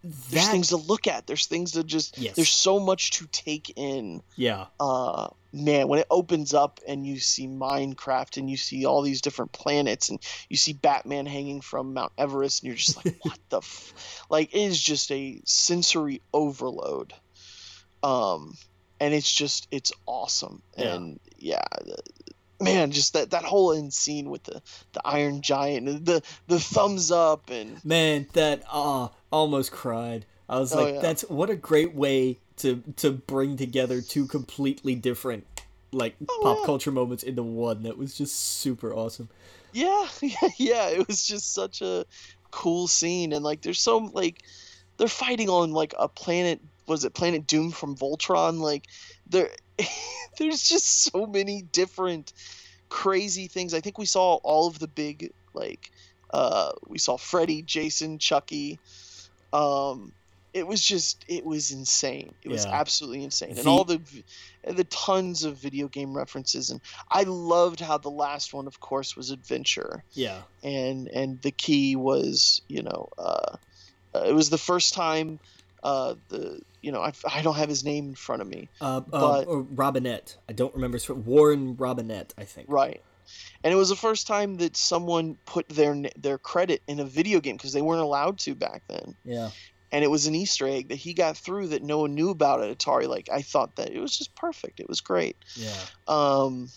there's
that
things to look at. There's things to just.
Yes.
There's so much to take in.
yeah.
uh man when it opens up and you see minecraft and you see all these different planets and you see batman hanging from mount everest and you're just like what the f-? like it is just a sensory overload um and it's just it's awesome
Yeah.
and yeah the- man just that that whole end scene with the the iron giant the the thumbs up and
Man, that ah almost cried. I was
Oh,
like
yeah.
that's what a great way to to bring together two completely different like
Oh,
pop
yeah.
culture moments into one. That was just super awesome.
Yeah, yeah, yeah. It was just such a cool scene, and like, there's so like, they're fighting on like a planet. Was it Planet Doom from Voltron? Like, there, there's just so many different crazy things. I think we saw all of the big like, uh, we saw Freddy, Jason, Chucky. Um, it was just, it was insane. It was
Yeah.
absolutely insane, and
The-
all the, the tons of video game references and I loved how the last one, of course, was adventure,
Yeah.
and and the key was, you know, uh, uh, it was the first time, uh, the you know, I, I don't have his name in front of me,
Uh, uh
But-
or Robinett. I don't remember Warren Robinett, I think.
right? And it was the first time that someone put their their credit in a video game because they weren't allowed to back then,
Yeah.
and it was an Easter egg that he got through that no one knew about at Atari. Like I thought that it was just perfect. It was great.
Yeah.
Um,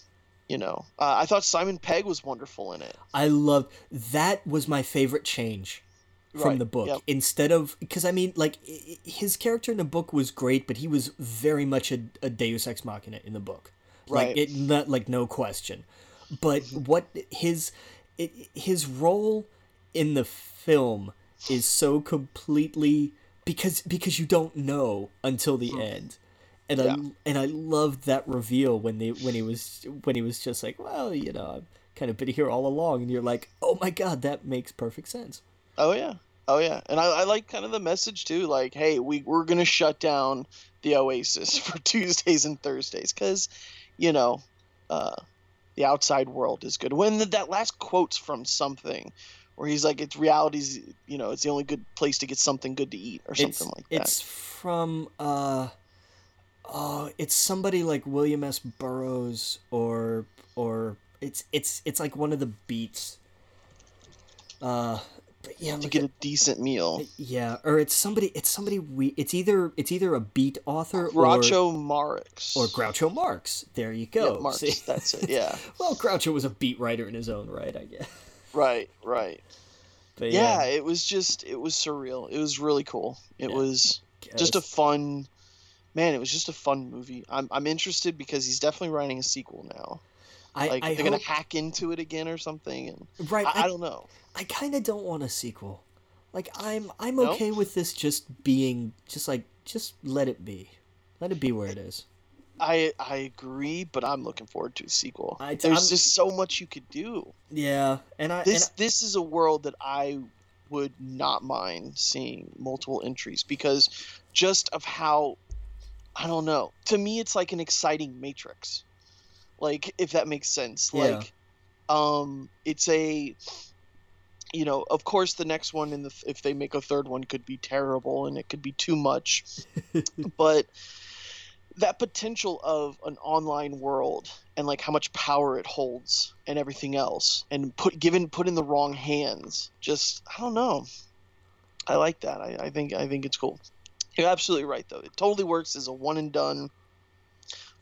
you know, uh, I thought Simon Pegg was wonderful in it.
I loved that was my favorite change from
Right,
the book.
yep.
Instead of because I mean like his character in the book was great, but he was very much a, a Deus ex machina in the book.
Right.
Like it not like no question. But mm-hmm. what his it, his role in the film is so completely because because you don't know until the mm. end. And.
Yeah.
I and I loved that reveal when they when he was when he was just like, well, you know, I've kind of been here all along, and you're like, oh my god, that makes perfect sense.
Oh yeah, oh yeah, and I, I like kind of the message too. Like, hey, we we're gonna shut down the Oasis for Tuesdays and Thursdays because, you know, uh, the outside world is good. When the, that last quote's from something, where he's like, "It's reality's, you know, it's the only good place to get something good to eat" or something
it's,
like that.
It's from uh oh, it's somebody like William S. Burroughs or or it's it's it's like one of the beats. Uh yeah,
to
look
get a decent meal.
yeah, or it's somebody it's somebody we it's either it's either a beat author or
Groucho Marx.
or Groucho Marx. There you
Yeah,
go.
Marx.
See?
That's it. Yeah.
well, Groucho was a beat writer in his own right, I guess.
right. Right.
But
Yeah, it was just it was surreal. It was really cool. It
Yeah.
was just a fun man it was just a fun movie i'm, I'm interested because he's definitely writing a sequel now
I,
like
I
they're
hope,
gonna hack into it again or something and
right.
I,
I,
I don't know
I kind of don't want a sequel. Like I'm I'm
No?
okay with this just being just like just let it be. Let it be where it is.
i i agree but i'm looking forward to a sequel
I-
there's
I'm-
just so much you could do
Yeah, and I
this this is a world that i would not mind seeing multiple entries because just of how i don't know to me it's like an exciting matrix like if that makes sense
Yeah.
like um it's a you know of course the next one in the if they make a third one could be terrible and it could be too much. But that potential of an online world and like how much power it holds and everything else and put given put in the wrong hands just i don't know. I like that. I, I think i think it's cool. You're absolutely right though. It totally works as a one and done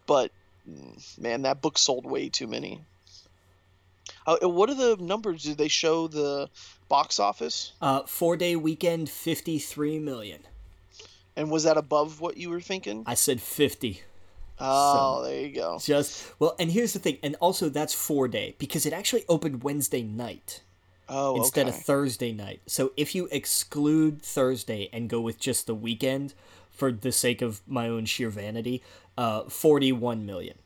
but mm, man that book sold way too many uh, what are the numbers Did they show the box office
uh four day weekend fifty three million.
and was that above what you were thinking
I said fifty.
Oh, there you go.
Just well, and here's the thing, and also that's four day because it actually opened Wednesday night
Oh,
instead
okay.
of Thursday night. So if you exclude Thursday and go with just the weekend, for the sake of my own sheer vanity, uh, forty-one million.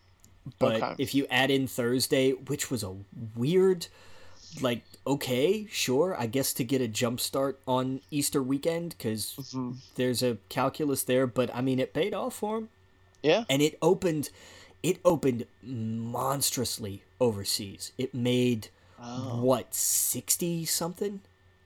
But
Okay.
if you add in Thursday, which was a weird, like, okay, sure, I guess to get a jump start on Easter weekend because
Mhm.
there's a calculus there. But I mean, it paid off for him
Yeah.
and it opened it opened monstrously overseas it made
Oh.
what 60 something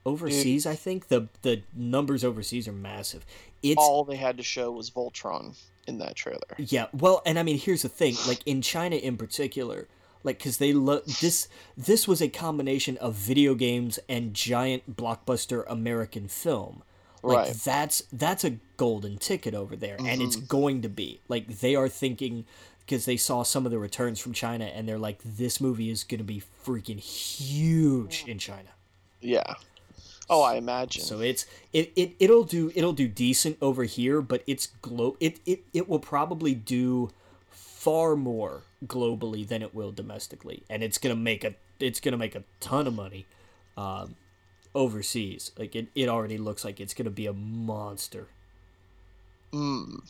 overseas i think the the numbers overseas are massive it's
All they had to show was Voltron in that trailer.
yeah well and i mean here's the thing like in china in particular like because they lo- this this was a combination of video games and giant blockbuster american film like
Right.
that's that's a golden ticket over there and it's mm-hmm. going to be like they are thinking because they saw some of the returns from china and they're like this movie is going to be freaking huge mm. in china
Yeah. Oh, I imagine.
so it's it, it it'll do it'll do decent over here, but it's glo it, it it will probably do far more globally than it will domestically, and it's gonna make a it's gonna make a ton of money um, overseas. Like it, it already looks like it's gonna be a monster.
Mm.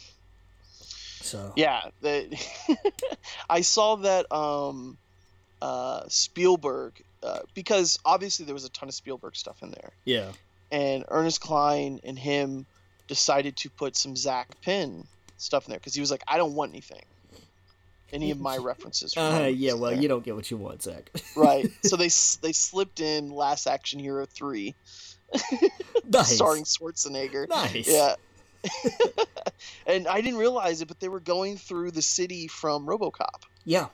So
Yeah, the, I saw that um, uh, Spielberg uh, because obviously there was a ton of Spielberg stuff in there,
yeah,
and Ernest Cline and him decided to put some Zak Penn stuff in there because he was like, I don't want anything, any of my references. from
uh, yeah. Well,
there."
you don't get what you want, Zach.
right. So they they slipped in Last Action Hero three,
nice,
starring Schwarzenegger.
nice.
Yeah. and I didn't realize it, but they were going through the city from RoboCop.
yeah,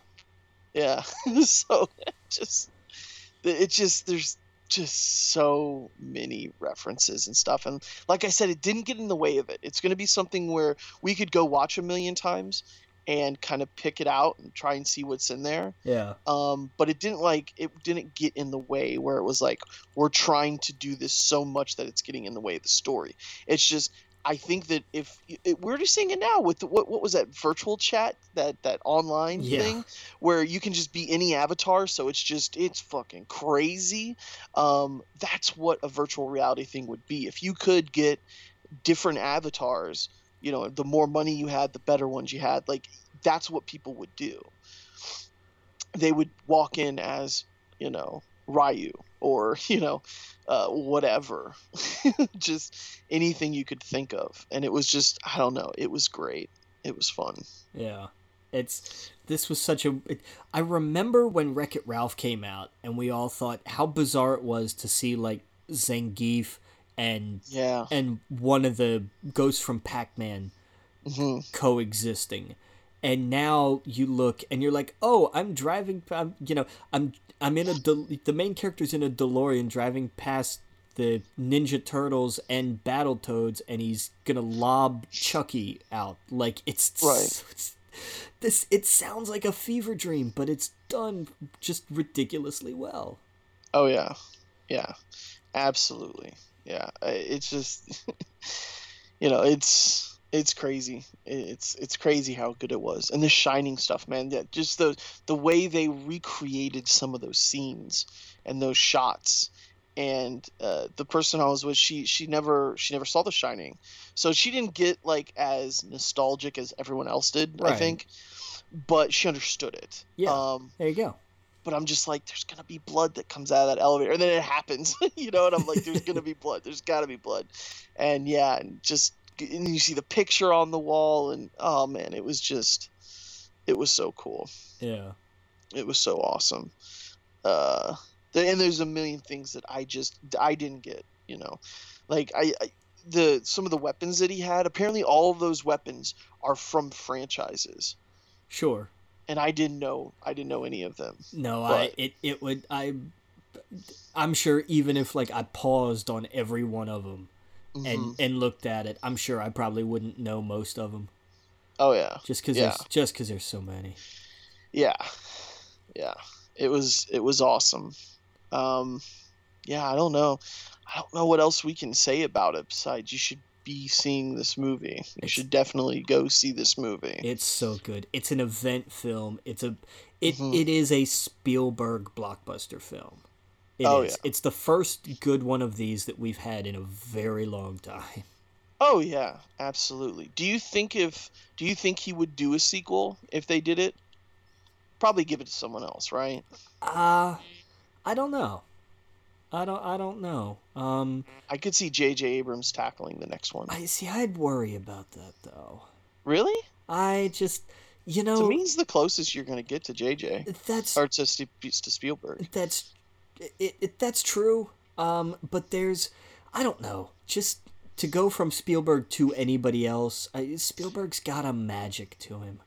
Yeah. so just it just there's just so many references and stuff and like I said it didn't get in the way of it. It's going to be something where we could go watch a million times and kind of pick it out and try and see what's in there.
yeah,
Um but it didn't like it didn't get in the way where it was like we're trying to do this so much that it's getting in the way of the story. It's just I think that if it, we're just seeing it now with the, what what was that virtual chat that that online
Yeah.
thing where you can just be any avatar so it's just it's fucking crazy. Um, that's what a virtual reality thing would be if you could get different avatars. You know, the more money you had, the better ones you had. Like that's what people would do. They would walk in as you know Ryu or you know uh, whatever, just anything you could think of, and it was just I don't know. It was great. It was fun.
Yeah. It's this was such a it, I remember when Wreck It Ralph came out and we all thought how bizarre it was to see like Zangief and
Yeah.
and one of the ghosts from Pac-Man
hmm
coexisting. And now you look and you're like, "Oh, I'm driving I'm, you know, I'm I'm in a De- the main character's in a DeLorean driving past the Ninja Turtles and Battletoads and he's going to lob Chucky out. Like it's
Right.
it's- this it sounds like a fever dream, but it's done just ridiculously well.
Oh yeah, yeah, absolutely. Yeah, it's just, you know, it's it's crazy. It's it's crazy how good it was, and the Shining stuff, man. Yeah, just the the way they recreated some of those scenes and those shots. And uh, the person I was with, she she never she never saw The Shining, so she didn't get like as nostalgic as everyone else did. I think, but she understood it.
Yeah.
Um,
There you go.
but I'm just like, there's gonna be blood that comes out of that elevator, and then it happens, you know, and I'm like, there's gonna be blood, there's gotta be blood, and yeah, and just and you see the picture on the wall, and oh man, it was just, it was so cool,
Yeah.
it was so awesome, uh, and there's a million things that I just I didn't get, you know, like I, I the some of the weapons that he had, apparently all of those weapons are from franchises,
Sure.
and I didn't know I didn't know any of them.
No, I it it would I I'm sure even if like I paused on every one of them
Mhm.
and and looked at it, I'm sure I probably wouldn't know most of them
oh yeah.
just cuz
Yeah.
there's just cuz there's so many.
yeah yeah it was it was awesome um yeah i don't know i don't know what else we can say about it besides you should be seeing this movie. You should definitely go see this movie.
It's so good. It's an event film. It's a it,
Mhm.
it is a Spielberg blockbuster film. It is.
Oh, yeah.
It's the first good one of these that we've had in a very long time.
Oh yeah, absolutely. Do you think if do you think he would do a sequel if they did it? Probably give it to someone else, right?
Uh I don't know. I don't I don't know. Um
I could see J.J. Abrams tackling the next one.
I see I'd worry about that though.
Really?
I just you
To
know
me, it's the closest you're gonna get to J.J.
that's
or to, to Spielberg.
that's it, it that's true um but there's i don't know just to go from spielberg to anybody else I, spielberg's got a magic to him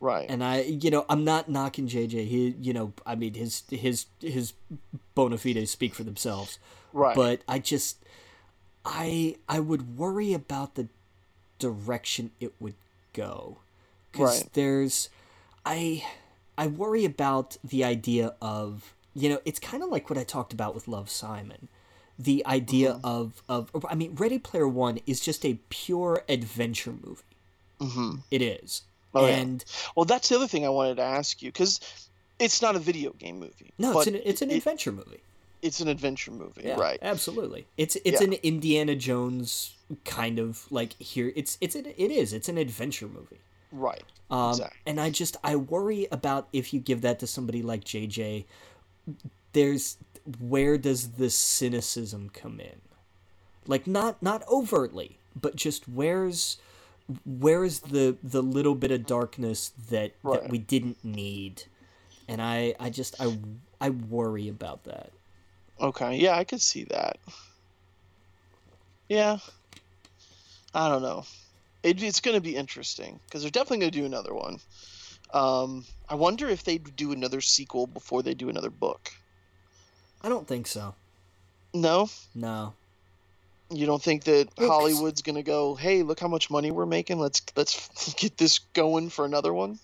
Right.
and i you know i'm not knocking jj he you know i mean his his his bona fides speak for themselves
right.
but i just i i would worry about the direction it would go because
Right.
there's i i worry about the idea of you know it's kind of like what i talked about with love simon the idea
Mm-hmm.
of of i mean ready player one is just a pure adventure movie
hmm
it is
Oh, yeah.
and
Well, that's the other thing I wanted to ask you because it's not a video game movie.
no it's an it's an
it-
adventure movie
it's an adventure movie,
Yeah,
right?
Absolutely. It's it's
Yeah.
an Indiana Jones kind of like here. It's it's an, it is. It's an adventure movie.
Right.
Um,
Exactly.
And I just I worry about if you give that to somebody like JJ. There's where does the cynicism come in? Like not not overtly, but just where's where's the the little bit of darkness that that we didn't need, and I I just I I worry about that.
Okay. Yeah, I could see that. Yeah. I don't know. It, it's going to be interesting because they're definitely going to do another one. Um, I wonder if they'd do another sequel before they do another book.
I don't think so.
No,
No.
you don't think that
Well, 'cause-
Hollywood's going to go, "Hey, look how much money we're making. Let's let's get this going for another one."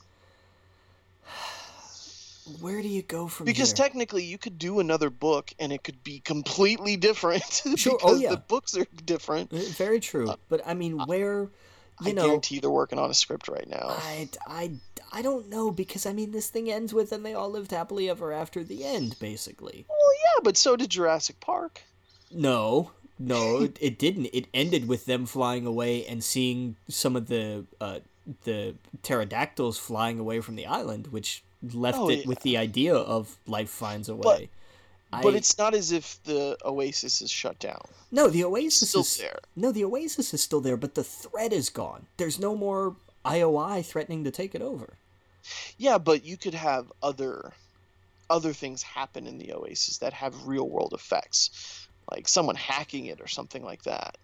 Where do you go from
Because
here?
technically, you could do another book and it could be completely different.
Sure, oh,
because
yeah.
the books are different.
Uh, Very true. But I mean, where, you
I
know,
guarantee they're working on a script right now.
I, I, I don't know because I mean, this thing ends with and they all lived happily ever after the end, basically.
Well, yeah, but so did Jurassic Park.
No, no, it, it didn't. It ended with them flying away and seeing some of the uh, the pterodactyls flying away from the island, which left
Oh,
it with the idea of life finds a way.
But
I-
it's not as if the Oasis is shut down.
no, the Oasis
Still
is
there.
No, the Oasis is still there, but the threat is gone. There's no more IOI threatening to take it over.
Yeah, but you could have other other things happen in the Oasis that have real world effects, like someone hacking it or something like that.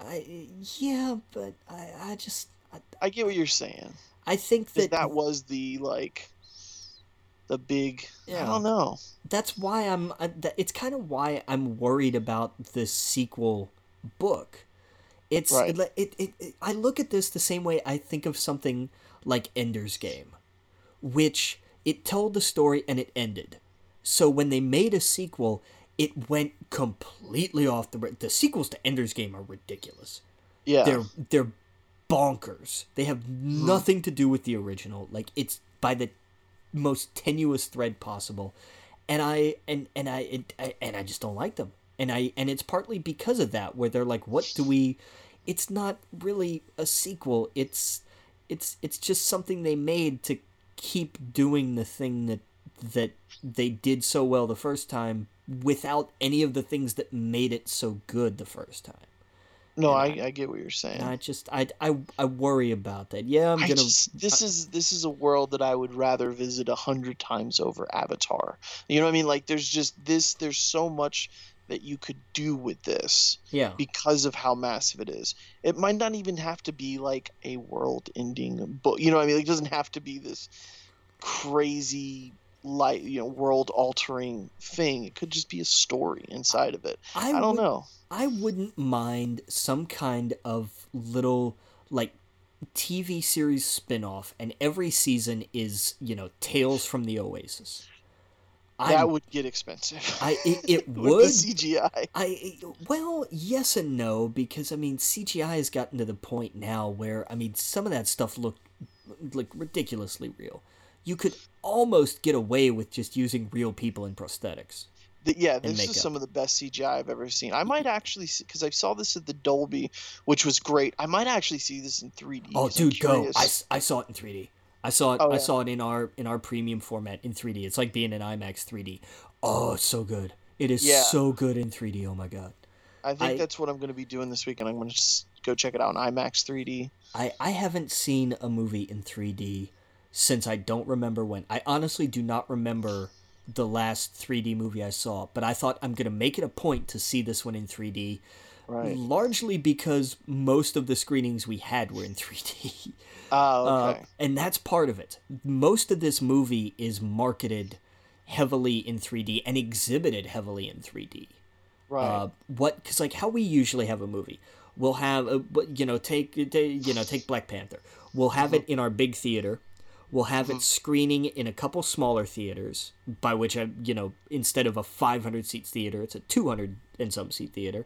I yeah, but I I just I,
I get what you're saying.
I think that,
that was the like the big.
Yeah.
I don't know.
that's why I'm. It's kind of why I'm worried about the sequel book. It's
Right.
it, it, it, it. I look at this the same way I think of something like Ender's Game, which it told the story and it ended. So when they made a sequel, it went completely off the. The sequels to Ender's Game are ridiculous.
Yeah.
they're they're bonkers. They have hmm. nothing to do with the original. Like it's by the most tenuous thread possible, and I and and I, it, I and I just don't like them. And I and it's partly because of that where they're like, what do we? It's not really a sequel. It's it's it's just something they made to keep doing the thing that that they did so well the first time without any of the things that made it so good the first time.
no, I, I get what you're saying.
I just I, I I worry about that. Yeah, I'm gonna.
just this is this is a world that I would rather visit a hundred times over Avatar. You know what I mean? Like there's just this there's so much that you could do with this
yeah,
because of how massive it is. It might not even have to be like a world ending book. You know what I mean? Like, it doesn't have to be this crazy light you know world altering thing. It could just be a story inside of it.
I,
I, don't
would-
know.
I wouldn't mind some kind of little like TV series spin-off and every season is, you know, Tales from the Oasis.
That
I'm-
would get expensive.
I it, it
with
would.
the CGI.
I well, yes and no because I mean CGI has gotten to the point now where I mean some of that stuff looked like ridiculously real. You could almost get away with just using real people in prosthetics.
The- yeah, this is some of the best CGI I've ever seen. I mm-hmm. might actually because I saw this at the Dolby, which was great. I might actually see this in 3D.
Oh, dude, go! I, I saw it in 3D. I saw it.
Oh,
I saw it in our in our premium format in 3D. It's like being in IMAX 3D. Oh, it's so good. It is
Yeah.
so good in 3D. Oh my god.
I think
I-
that's what I'm going to be doing this weekend. I'm going to just go check it out in IMAX 3D.
I, I haven't seen a movie in 3D since I don't remember when. I honestly do not remember the last 3D movie I saw, but I thought I'm going to make it a point to see this one in 3D,
Right.
largely because most of the screenings we had were in 3D.
Oh,
Uh,
okay.
and that's part of it. Most of this movie is marketed heavily in 3D and exhibited heavily in 3D.
right.
Uh, what? Because like how we usually have a movie, we'll have a, but, you know take ta- you know take Black Panther. We'll have it in our big theater. We'll have it screening in a couple smaller theaters, by which I you know instead of a 500 seat theater, it's a 200 and some seat theater,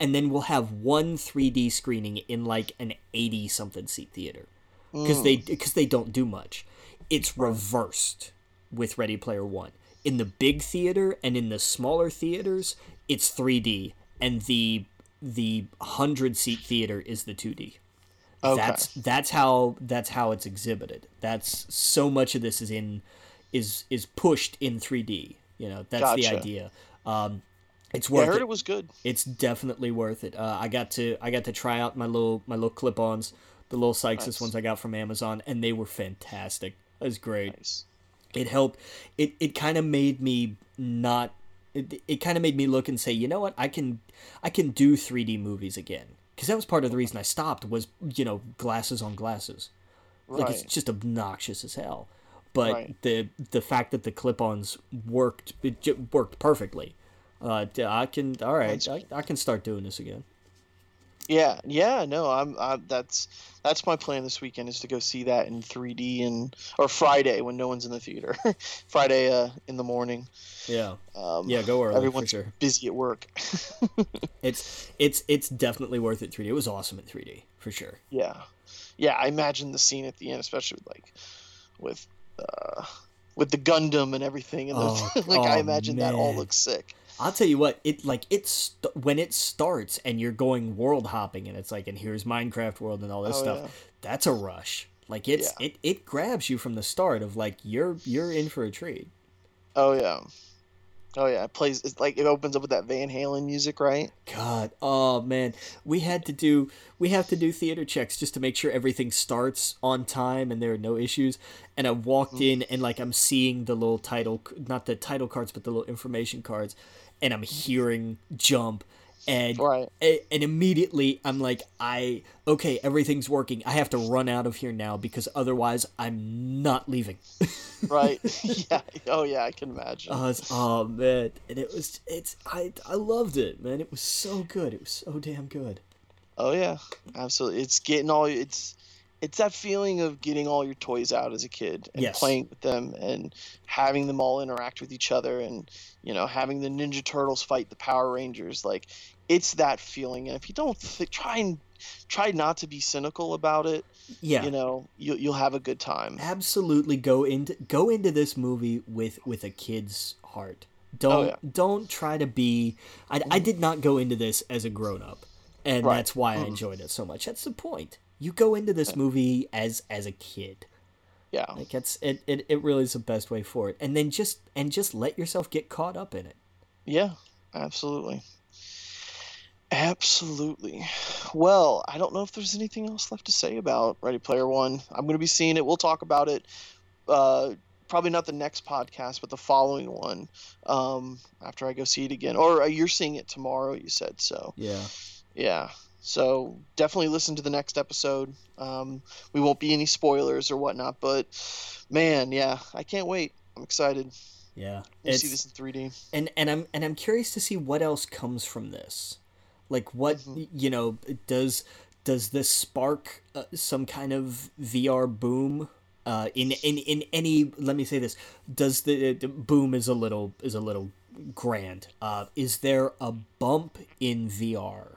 and then we'll have one 3D screening in like an 80 something seat theater because they because they don't do much. It's reversed with Ready Player One. In the big theater and in the smaller theaters, it's 3D, and the the hundred seat theater is the 2D.
Okay.
That's that's how that's how it's exhibited. That's so much of this is in is is pushed in 3D. You know, that's the idea. Um, it's worth.
yeah, I heard
it
it was good.
it's definitely worth it. Uh, I got to I got to try out my little my little clip-ons, the little Sykes
Nice.
ones I got from Amazon, and they were fantastic. It was great.
Nice.
It helped. It it kind of made me not. It, it kind of made me look and say, you know what, I can I can do 3D movies again. Because that was part of the reason I stopped was you know glasses on glasses. Like it's just obnoxious as hell. But
Right.
the the fact that the clip-ons worked it worked perfectly. Uh, I can all right. I, I can start doing this again.
Yeah, yeah, no, I'm, I'm that's that's my plan this weekend is to go see that in 3D and or Friday when no one's in the theater. Friday uh, in the morning.
Yeah,
Um,
yeah, go early
everyone's
sure.
busy at work.
It's it's it's definitely worth it. 3D. It was awesome in 3D for sure.
yeah, yeah. I imagine the scene at the end, especially with like with uh, with the Gundam and everything, and the,
Oh,
like I
oh,
imagine that all looks sick.
I'll tell you what, it like it's st- when it starts and you're going world hopping and it's like and here's Minecraft World and all this
Oh,
stuff.
yeah.
That's a rush. Like it's it it grabs you from the start of like you're you're in for a treat.
Oh yeah, oh yeah. It plays it's like it opens up with that Van Halen music, right?
God, oh man, we had to do we have to do theater checks just to make sure everything starts on time and there are no issues. And I walked mm-hmm. in and like I'm seeing the little title, not the title cards, but the little information cards, and I'm hearing jump, and
Right.
and immediately I'm like, I okay, everything's working. I have to run out of here now because otherwise I'm not leaving.
Right. yeah. Oh yeah, I can imagine.
Oh, it's, oh man, and it was it's I I loved it, man. It was so good. It was so damn good.
Oh yeah, absolutely. It's getting all it's it's that feeling of getting all your toys out as a kid and
Yes.
playing with them and having them all interact with each other and you know having the Ninja Turtles fight the Power Rangers. Like it's that feeling. And if you don't th- try and try not to be cynical about it,
Yeah.
you know you, you'll have a good time.
absolutely go into go into this movie with with a kid's heart. Don't oh,
yeah.
don't try to be. I, I did not go into this as a grown up, and
Right.
that's why I enjoyed it so much. That's the point. You go into this movie as as a kid.
Yeah.
Like it's it, it, it really is the best way for it. And then just and just let yourself get caught up in it.
Yeah, absolutely. Absolutely. Well, I don't know if there's anything else left to say about Ready Player One. I'm going to be seeing it. We'll talk about it. Uh, probably not the next podcast, but the following one um, after I go see it again. Or uh, you're seeing it tomorrow, you said. So,
Yeah.
yeah. So definitely listen to the next episode. Um, we won't be any spoilers or whatnot, but man, yeah, I can't wait. I'm excited
Yeah.
to see this in 3D.
and and I'm and I'm curious to see what else comes from this. Like what you know does does this spark uh, some kind of VR boom Uh, in, in in any let me say this does the, the boom is a little is a little grand uh, is there a bump in vr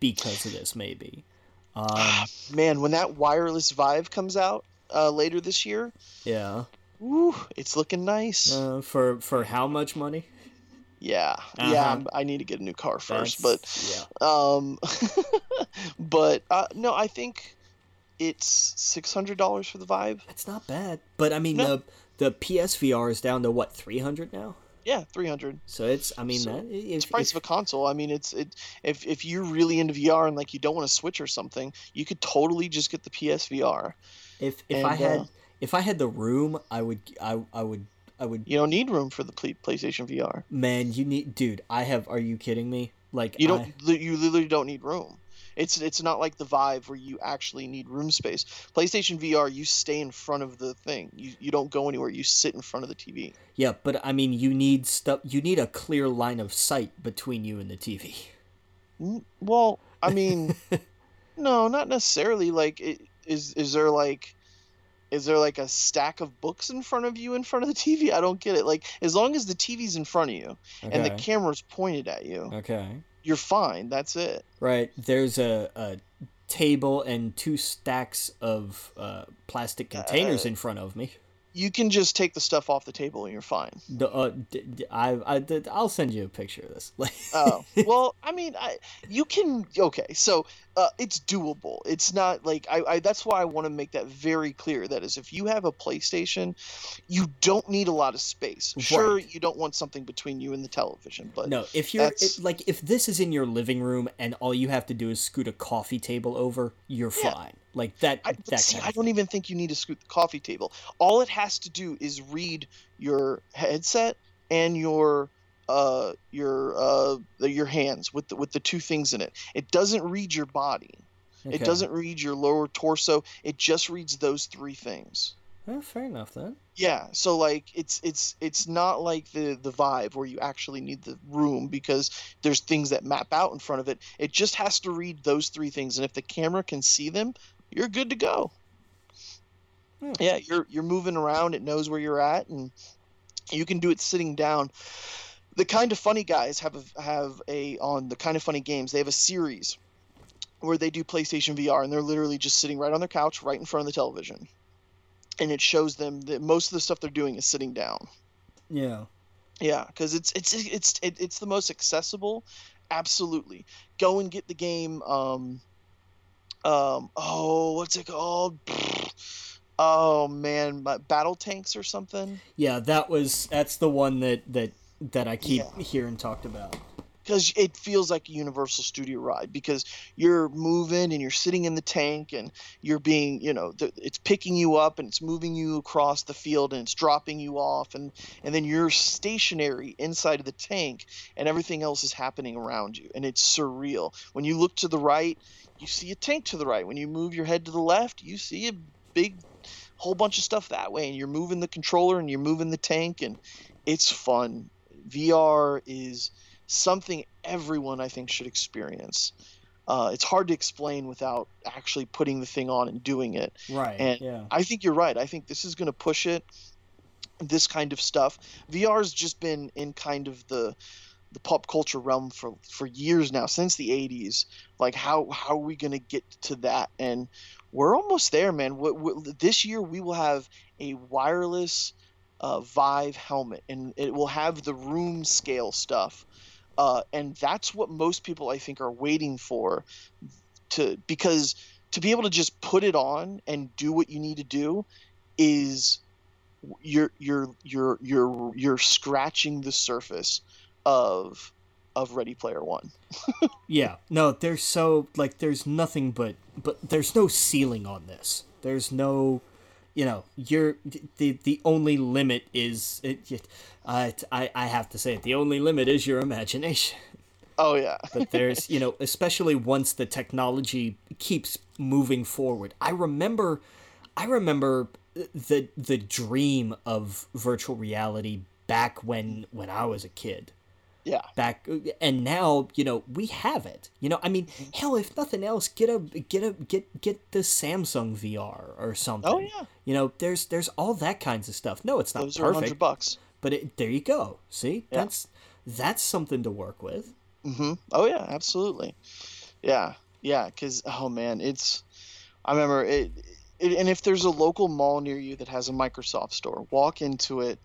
because of this maybe um,
Man, when that wireless Vive comes out uh, later this year,
yeah
woo, it's looking nice.
uh, for for how much money
yeah,
Uh-huh.
yeah. I'm, need to get a new car first,
That's-
but um, but uh, no, I think it's six hundred dollars for the Vive.
That's not bad. But I mean,
No.
the the PSVR is down to what three hundred now.
Yeah, three hundred.
So it's I mean
So,
that
It's
if,
the price
if,
of a console. I mean, it's it. If if you're really into VR and like you don't want to switch or something, you could totally just get the PSVR.
if if
and,
I had
uh,
if I had the room, I would I I would I would
You don't need room for the PlayStation VR.
man. You need dude. I have. Are you kidding me? Like
You don't. li- You literally don't need room. It's it's not like the Vive where you actually need room space. PlayStation VR, you stay in front of the thing. You you don't go anywhere. You sit in front of the TV.
yeah, but I mean, you need stuff. You need a clear line of sight between you and the TV.
Well, I mean, no, not necessarily. Like, is is there like, is there like a stack of books in front of you in front of the TV? I don't get it. Like, as long as the TV's in front of you and the
Okay.
camera's pointed at you,
Okay.
You're fine. That's it.
Right. There's a, a table and two stacks of uh, plastic containers
Uh,
in front of me.
You can just take the stuff off the table and you're fine.
The, uh, d- d- I, I, d- I'll send you a picture of this.
Oh well, I mean, I you can okay. So uh, it's doable. It's not like I, I. That's why I want to make that very clear. That is, if you have a PlayStation, you don't need a lot of space. Sure,
Right.
you don't want something between you and the television, but
no, if you're it, like, if this is in your living room and all you have to do is scoot a coffee table over, you're
Yeah.
fine. Like that.
I,
that
see, I don't even think you need to scoot the coffee table. All it has to do is read your headset and your uh your uh your hands with the, with the two things in it. It doesn't read your body.
thing.
It doesn't read your lower torso. It just reads those three things.
Oh, fair enough then.
Yeah, so like it's it's it's not like the the Vive where you actually need the room because there's things that map out in front of it. It just has to read those three things, and if the camera can see them, you're good to go.
Hmm.
Yeah, you're you're moving around. It knows where you're at, and you can do it sitting down. The kind of funny guys have a, have a on the kind of funny games. They have a series where they do PlayStation VR, and they're literally just sitting right on their couch, right in front of the television, and it shows them that most of the stuff they're doing is sitting down.
Yeah.
Yeah, because it's it's it's it, it's the most accessible. Absolutely, go and get the game. Um, um, oh, what's it called? Oh man, battle tanks or something.
Yeah, that was that's the one that that that I keep
Yeah.
hearing talked about.
because it feels like a Universal Studio ride because you're moving and you're sitting in the tank and you're being, you know, it's picking you up and it's moving you across the field and it's dropping you off and and then you're stationary inside of the tank and everything else is happening around you and it's surreal. When you look to the right, you see a tank to the right. When you move your head to the left, you see a big whole bunch of stuff that way and you're moving the controller and you're moving the tank and it's fun. VR is something everyone I think should experience. Uh, it's hard to explain without actually putting the thing on and doing it.
Right.
And
yeah.
I think you're right. I think this is going to push it. This kind of stuff. VR's just been in kind of the the pop culture realm for for years now, since the '80s. Like how how are we going to get to that? And we're almost there, man. This year we will have a wireless uh, Vive helmet, and it will have the room scale stuff. Uh, and that's what most people I think are waiting for, to because to be able to just put it on and do what you need to do is you're you're you're you're you're scratching the surface of of Ready Player One.
Yeah. No, there's so like there's nothing but but there's no ceiling on this. There's no you know, you're the the only limit is it, I uh, I I have to say it. The only limit is your imagination.
Oh yeah,
But there's, you know, especially once the technology keeps moving forward. I remember I remember the the dream of virtual reality back when when I was a kid.
Yeah.
Back and now, you know, we have it. You know, I mean,
Mm-hmm.
hell, if nothing else, get a get a get get the Samsung VR or something.
Oh yeah.
You know, there's there's all that kinds of stuff. No, it's not
Those are a hundred
perfect,
bucks.
but it, there you go. See,
Yeah.
that's that's something to work with.
hmm Oh yeah, absolutely. Yeah, yeah. Because oh man, it's. I remember it, it. And if there's a local mall near you that has a Microsoft store, walk into it.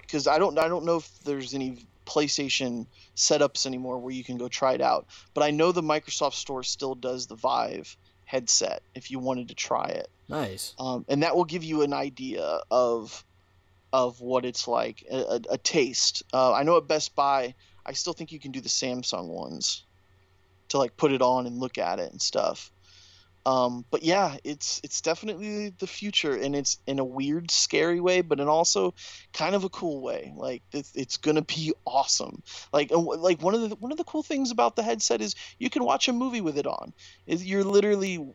Because I don't. I don't know if there's any PlayStation setups anymore where you can go try it out. But I know the Microsoft store still does the Vive headset if you wanted to try it.
Nice.
um, and that will give you an idea of of what it's like, a, a, a taste. Uh, I know at Best Buy, I still think you can do the Samsung ones to like put it on and look at it and stuff. Um, but yeah, it's it's definitely the future, and it's in a weird, scary way, but in also kind of a cool way. Like it's, it's gonna be awesome. Like like one of the one of the cool things about the headset is you can watch a movie with it on. Is you're literally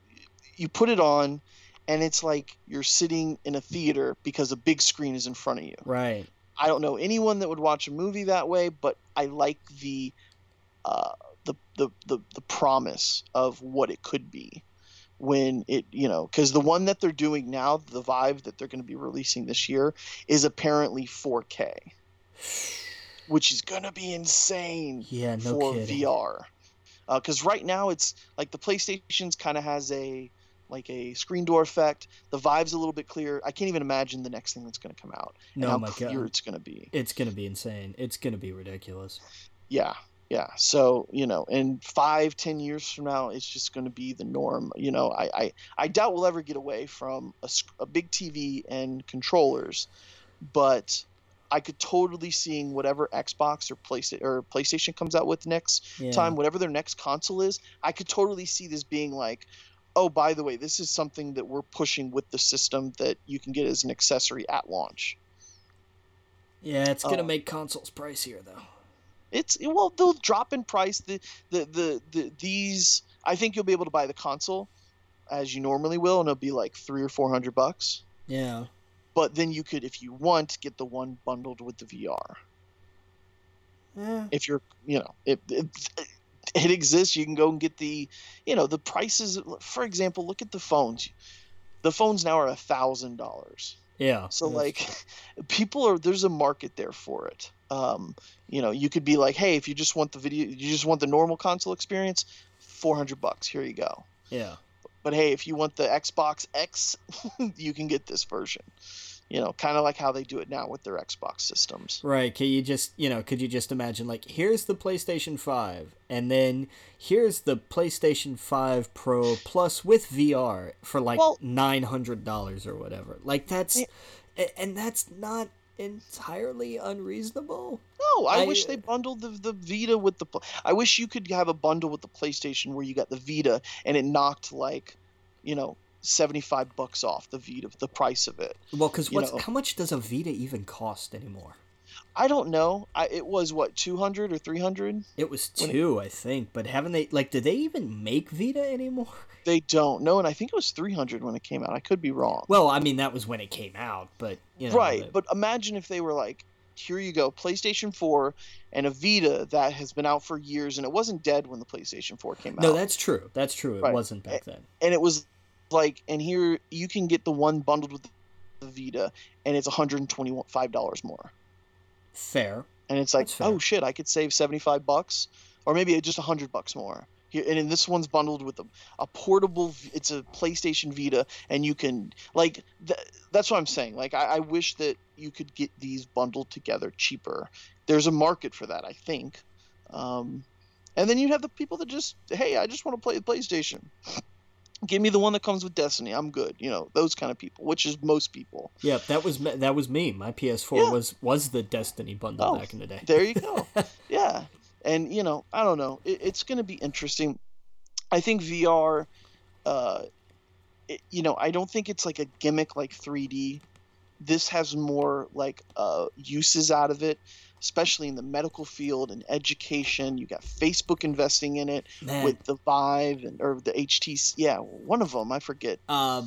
you put it on and it's like you're sitting in a theater because a big screen is in front of you.
Right.
I don't know anyone that would watch a movie that way, but I like the uh, the, the the the promise of what it could be when it you know because the one that they're doing now, the Vive that they're going to be releasing this year, is apparently 4K, which is going to be insane
Yeah. No
for
kidding.
VR. Because uh, right now it's like the PlayStation's kind of has a like a screen door effect. The Vive's a little bit clearer. I can't even imagine the next thing that's going to come out and
No,
how
my
clear
God.
it's going to be.
It's gonna be insane. It's gonna be ridiculous.
Yeah, yeah. So you know, in five, ten years from now, it's just going to be the norm. You know, I, I, I doubt we'll ever get away from a, a big TV and controllers, but I could totally seeing whatever Xbox or PlayStation or PlayStation comes out with next
Yeah.
time, whatever their next console is. I could totally see this being like, oh, by the way, this is something that we're pushing with the system that you can get as an accessory at launch.
Yeah, it's gonna
Oh.
make consoles pricier though.
It's well, they'll drop in price. The, the the the these, I think you'll be able to buy the console as you normally will, and it'll be like three or four hundred bucks.
Yeah.
But then you could, if you want, get the one bundled with the VR.
Yeah.
If you're, you know, it it, it exists. You can go and get the, you know, the prices. For example, look at the phones. The phones now are a thousand dollars.
Yeah.
So like, people are there's a market there for it. Um, you know, you could be like, hey, if you just want the video, you just want the normal console experience, four hundred bucks. Here you go.
Yeah.
But hey, if you want the Xbox X, you can get this version. You know, kind of like how they do it now with their Xbox systems.
Right. Can you just, you know, could you just imagine, like, here's the PlayStation 5, and then here's the PlayStation 5 Pro Plus with VR for like
Well-
$900 or whatever. Like, that's, and that's not entirely unreasonable.
No, I,
I-
wish they bundled the, the Vita with the. I wish you could have a bundle with the PlayStation where you got the Vita and it knocked like, you know, seventy five bucks off the Vita, the price of it.
Well, because
You
what's,
know.
how much does a Vita even cost anymore?
I don't know. I, it was what two hundred or three hundred.
It was
When it-
two, I think, but haven't they, like, did they even make Vita anymore?
They don't know, and I think it was three hundred when it came out. I could be wrong.
Well, I mean, that was when it came out, but, you know.
right,
the-
but imagine if they were like, here you go, PlayStation Four and a Vita that has been out for years, and it wasn't dead when the PlayStation Four came out.
No, that's true. That's true. It
Right.
wasn't back then.
and it was like, and here you can get the one bundled with the Vita, and it's one hundred and twenty five dollars more.
Fair.
and it's like, oh shit, I could save seventy five bucks, or maybe just hundred bucks more. Here, and then this one's bundled with a, a portable. It's a PlayStation Vita, and you can like. Th- that's what I'm saying. Like, I, I wish that you could get these bundled together cheaper. There's a market for that, I think. Um, and then you'd have the people that just, hey, I just want to play the PlayStation. Give me the one that comes with Destiny. I'm good. You know, those kind of people, which is most people.
Yep, that was me- that was me. My PS4
Yeah.
was was the Destiny bundle
Oh,
back in the day.
There you go. yeah, and you know, I don't know. It, it's going to be interesting. I think VR. Uh, it, you know, I don't think it's like a gimmick like 3D. This has more like uh, uses out of it, especially in the medical field and education. You got Facebook investing in it
Man,
with the Vive and or the HTC. Yeah, one of them I forget.
uh,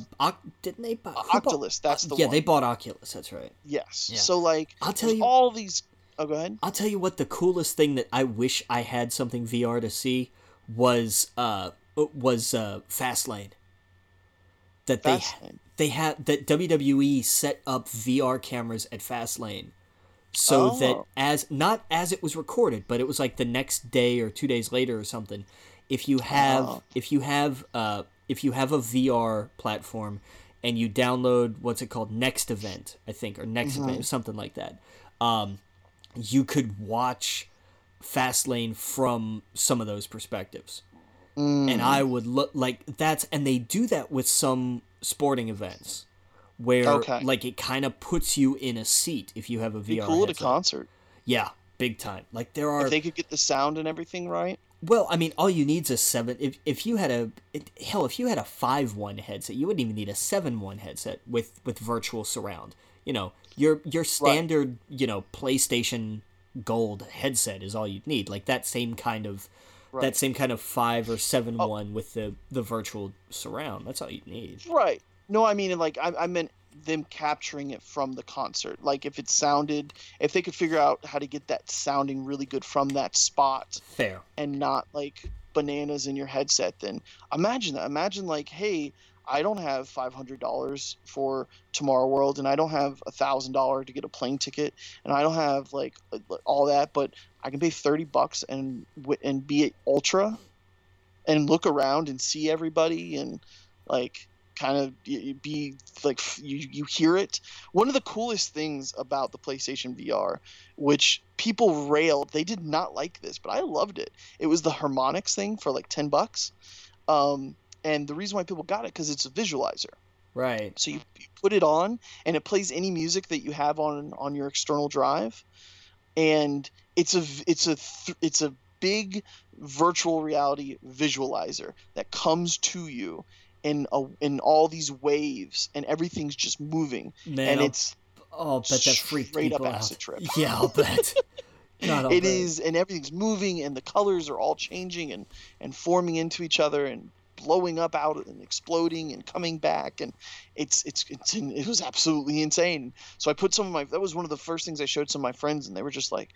didn't they buy bought-
Oculus. That's the
yeah,
one.
they bought Oculus. That's right.
Yes.
Yeah.
So like,
I'll tell you.
all these Oh, go ahead.
I'll tell you what the coolest thing that I wish I had something VR to see was uh was uh Fastlane. That they
Fastlane.
they had that WWE set up VR cameras at Fastlane. So that
Oh.
as not as it was recorded, but it was like the next day or 2 days later or something. If you have
Oh.
if you have uh if you have a VR platform and you download what's it called Next Event, I think, or Next
Mm-hmm.
Event, something like that. Um you could watch Fastlane from some of those perspectives.
Mm.
And I would look like that's and they do that with some sporting events where
Okay.
like it kind of puts you in a seat if you have a VR
Be cool at a concert.
Yeah, big time. Like there are
If they could get the sound and everything right.
well, I mean, all you need is a seven. If if you had a it, hell, if you had a five one headset, you wouldn't even need a seven one headset with with virtual surround. You know, your your standard you know PlayStation Gold headset is all you'd need. Like that same kind of that same kind of five or oh. seven one with the the virtual surround. That's all you need.
Right. No, I mean like I, I meant them capturing it from the concert. Like if it sounded, if they could figure out how to get that sounding really good from that spot
Fair.
and not like bananas in your headset, then imagine that. Imagine like, hey, I don't have five hundred dollars for TomorrowWorld, and I don't have a thousand dollar to get a plane ticket, and I don't have like all that, but I can pay thirty bucks and and be Ultra, and look around and see everybody and like kind of be like you, you hear it. One of the coolest things about the playstation vr which people railed they did not like this but i loved it. It was the Harmonix thing for like 10 bucks. Um, and the reason why people got it because it's a visualizer.
Right.
so you, you put it on and it plays any music that you have on on your external drive. And it's a it's a it's a big virtual reality visualizer that comes to you in a, in all these waves and everything's just moving
Man,
and
I'll,
it's
I'll bet that freaked
straight up
people
acid
out.
trip.
Yeah, I'll bet. God, I'll
it
bet.
is and everything's moving and the colors are all changing and and forming into each other and blowing up out and exploding and coming back and it's it's it's it was absolutely insane so i put some of my that was one of the first things i showed some of my friends and they were just like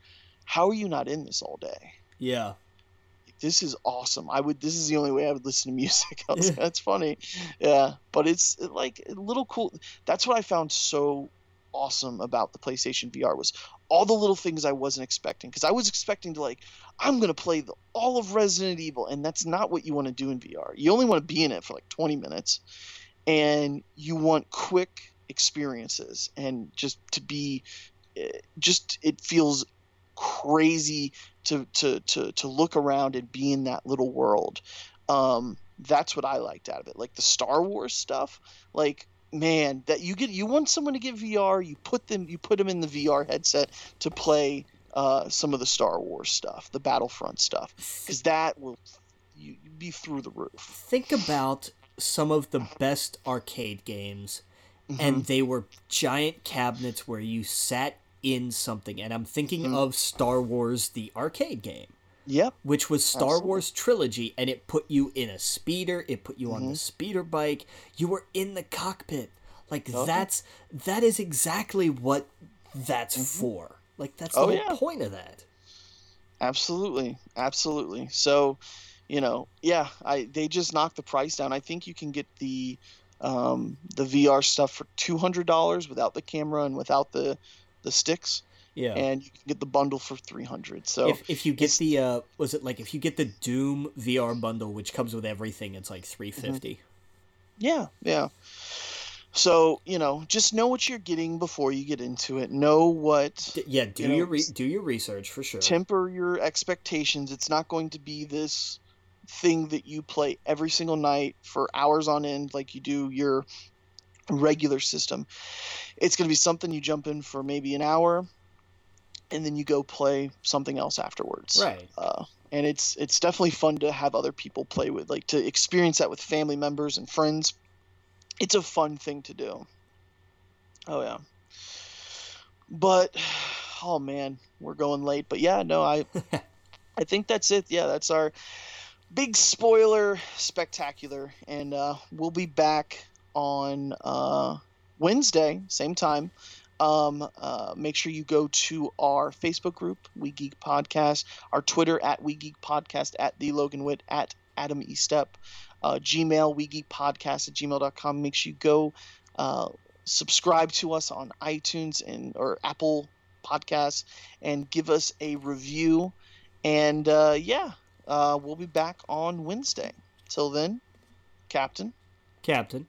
how are you not in this all day
Yeah.
This is awesome. I would this is the only way i would listen to music. Was
Yeah.
that's funny. Yeah but it's like a little cool. That's what i found so awesome about the playstation vr was all the little things i wasn't expecting because i was expecting to like i'm going to play the, all of resident evil and that's not what you want to do in vr you only want to be in it for like 20 minutes and you want quick experiences and just to be eh, just it feels crazy to to to to look around and be in that little world. Um, that's what I liked out of it. Like the Star Wars stuff, like man, that you get you want someone to get VR, you put them you put them in the VR headset to play uh, some of the Star Wars stuff, the Battlefront stuff, because that will you, be through the roof.
Think about some of the best arcade games,
Mm-hmm.
and they were giant cabinets where you sat in something. And I'm thinking
Mm-hmm.
of Star Wars, the arcade game.
Yep.
which was Star
Absolutely.
Wars trilogy, and it put you in a speeder. It put you on
Mm-hmm.
the speeder bike. You were in the cockpit. Like
Okay.
that's that is exactly what that's for. Like that's the
Oh,
whole
yeah.
point of that.
Absolutely, absolutely. So, you know, yeah, I they just knocked the price down. I think you can get the um, the VR stuff for two hundred dollars without the camera and without the the sticks,
Yeah.
and you can get the bundle for three hundred. So
if if you get the uh was it like if you get the Doom VR bundle which comes with everything it's like
Mm-hmm.
350.
yeah, yeah. So you know, just know what you're getting before you get into it. Know what
D- yeah, do
You know,
your re- do your research for sure.
temper your expectations. It's not going to be this thing that you play every single night for hours on end like you do your regular system. It's going to be something you jump in for maybe an hour and then you go play something else afterwards.
right.
Uh, and it's it's definitely fun to have other people play with like to experience that with family members and friends. It's a fun thing to do. Oh yeah. But oh man, we're going late. But yeah, no, I I think that's it. Yeah, that's our big spoiler spectacular and uh, we'll be back on uh, Wednesday, same time. Um, uh, make sure you go to our Facebook group, We Geek Podcast, our Twitter at We Geek Podcast, at the Logan Witt, at Adam Estep, uh, Gmail, We Geek Podcast at gmail.com. Make sure you go uh, subscribe to us on iTunes and or Apple Podcasts and give us a review. And uh, yeah, uh, we'll be back on Wednesday. Till then, Captain.
Captain.